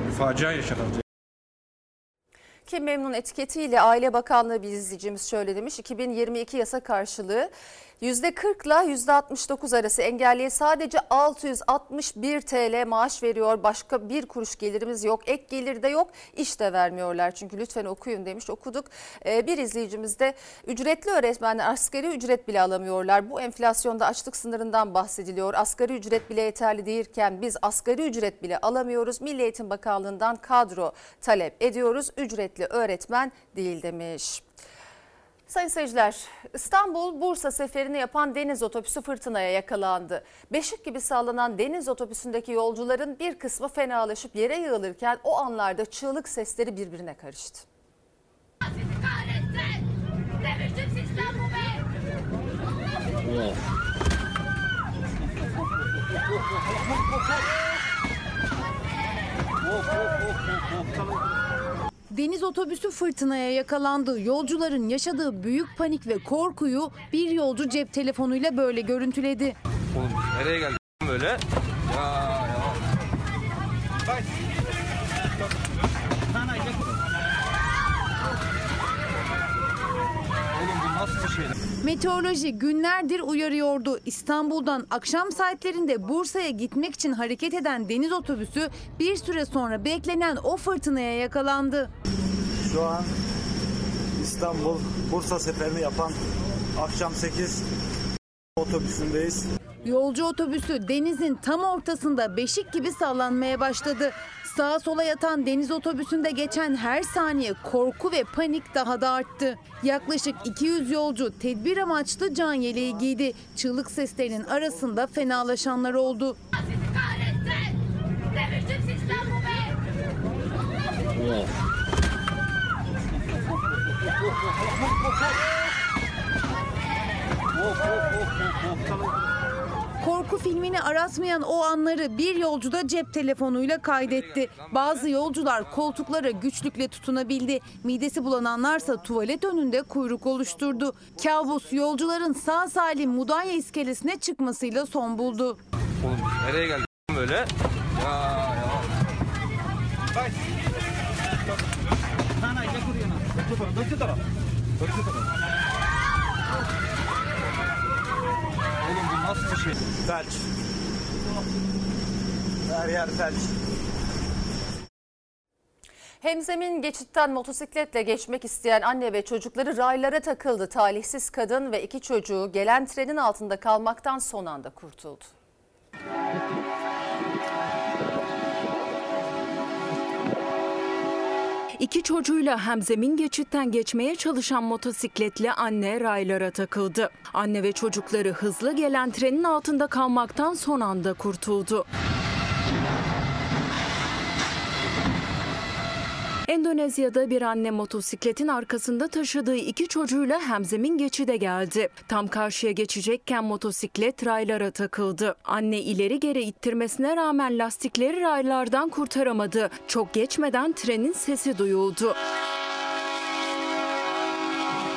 Bir facia yaşanırdı. Kim memnun etiketiyle Aile Bakanlığı bir izleyicimiz şöyle demiş. 2022 yasa karşılığı %40 ile %69 arası engelliye sadece 661 TL maaş veriyor. Başka bir kuruş gelirimiz yok. Ek gelir de yok. İş de vermiyorlar. Çünkü lütfen okuyun demiş. Okuduk. Ee, bir izleyicimiz de ücretli öğretmenler asgari ücret bile alamıyorlar. Bu enflasyonda açlık sınırından bahsediliyor. Asgari ücret bile yeterli değilken biz asgari ücret bile alamıyoruz. Milli Eğitim Bakanlığı'ndan kadro talep ediyoruz. Ücretli öğretmen değil demiş. Sayın seyirciler, İstanbul-Bursa seferini yapan deniz otobüsü fırtınaya yakalandı. Beşik gibi sallanan deniz otobüsündeki yolcuların bir kısmı fenalaşıp yere yığılırken o anlarda çığlık sesleri birbirine karıştı. Deniz otobüsü fırtınaya yakalandı. Yolcuların yaşadığı büyük panik ve korkuyu bir yolcu cep telefonuyla böyle görüntüledi. Oğlum nereye geldik böyle? Ya nasıl bir şey? Meteoroloji günlerdir uyarıyordu. İstanbul'dan akşam saatlerinde Bursa'ya gitmek için hareket eden deniz otobüsü bir süre sonra beklenen o fırtınaya yakalandı. Şu an İstanbul Bursa seferini yapan akşam 8 otobüsündeyiz. Yolcu otobüsü denizin tam ortasında beşik gibi sallanmaya başladı. Sağa sola yatan deniz otobüsünde geçen her saniye korku ve panik daha da arttı. Yaklaşık 200 yolcu tedbir amaçlı can yeleği giydi. Çığlık seslerinin arasında fenalaşanlar oldu. Korku filmini aratmayan o anları bir yolcu da cep telefonuyla kaydetti. Bazı yolcular koltuklara güçlükle tutunabildi. Midesi bulananlarsa tuvalet önünde kuyruk oluşturdu. Kabus yolcuların sağ salim Mudanya iskelesine çıkmasıyla son buldu. Oğlum nereye geldik böyle? Ya ya. Bu nasıl bir şey? Felç. Her yer felç. Hemzemin geçitten motosikletle geçmek isteyen anne ve çocukları raylara takıldı. Talihsiz kadın ve iki çocuğu gelen trenin altında kalmaktan son anda kurtuldu. İki çocuğuyla hemzemin geçitten geçmeye çalışan motosikletli anne raylara takıldı. Anne ve çocukları hızlı gelen trenin altında kalmaktan son anda kurtuldu. Endonezya'da bir anne motosikletin arkasında taşıdığı iki çocuğuyla hemzemin geçide geldi. Tam karşıya geçecekken motosiklet raylara takıldı. Anne ileri geri ittirmesine rağmen lastikleri raylardan kurtaramadı. Çok geçmeden trenin sesi duyuldu.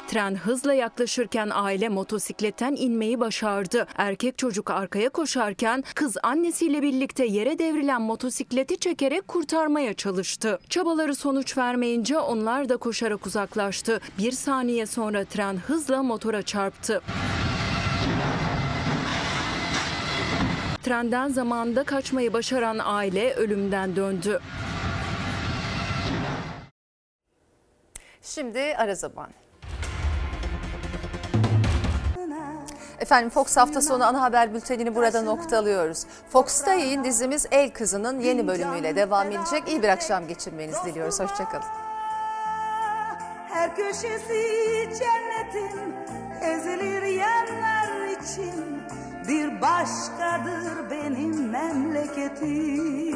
Tren hızla yaklaşırken aile motosikletten inmeyi başardı. Erkek çocuk arkaya koşarken kız annesiyle birlikte yere devrilen motosikleti çekerek kurtarmaya çalıştı. Çabaları sonuç vermeyince onlar da koşarak uzaklaştı. Bir saniye sonra tren hızla motora çarptı. Trenden zamanında kaçmayı başaran aile ölümden döndü. Şimdi ara zaman. Efendim Fox hafta sonu ana haber bültenini burada noktalıyoruz. Fox'ta yayın dizimiz El Kızı'nın yeni bölümüyle devam edecek. İyi bir akşam geçirmenizi diliyoruz. Hoşçakalın. Her köşesi cennetin ezilir yanlar için bir başkadır benim memleketim.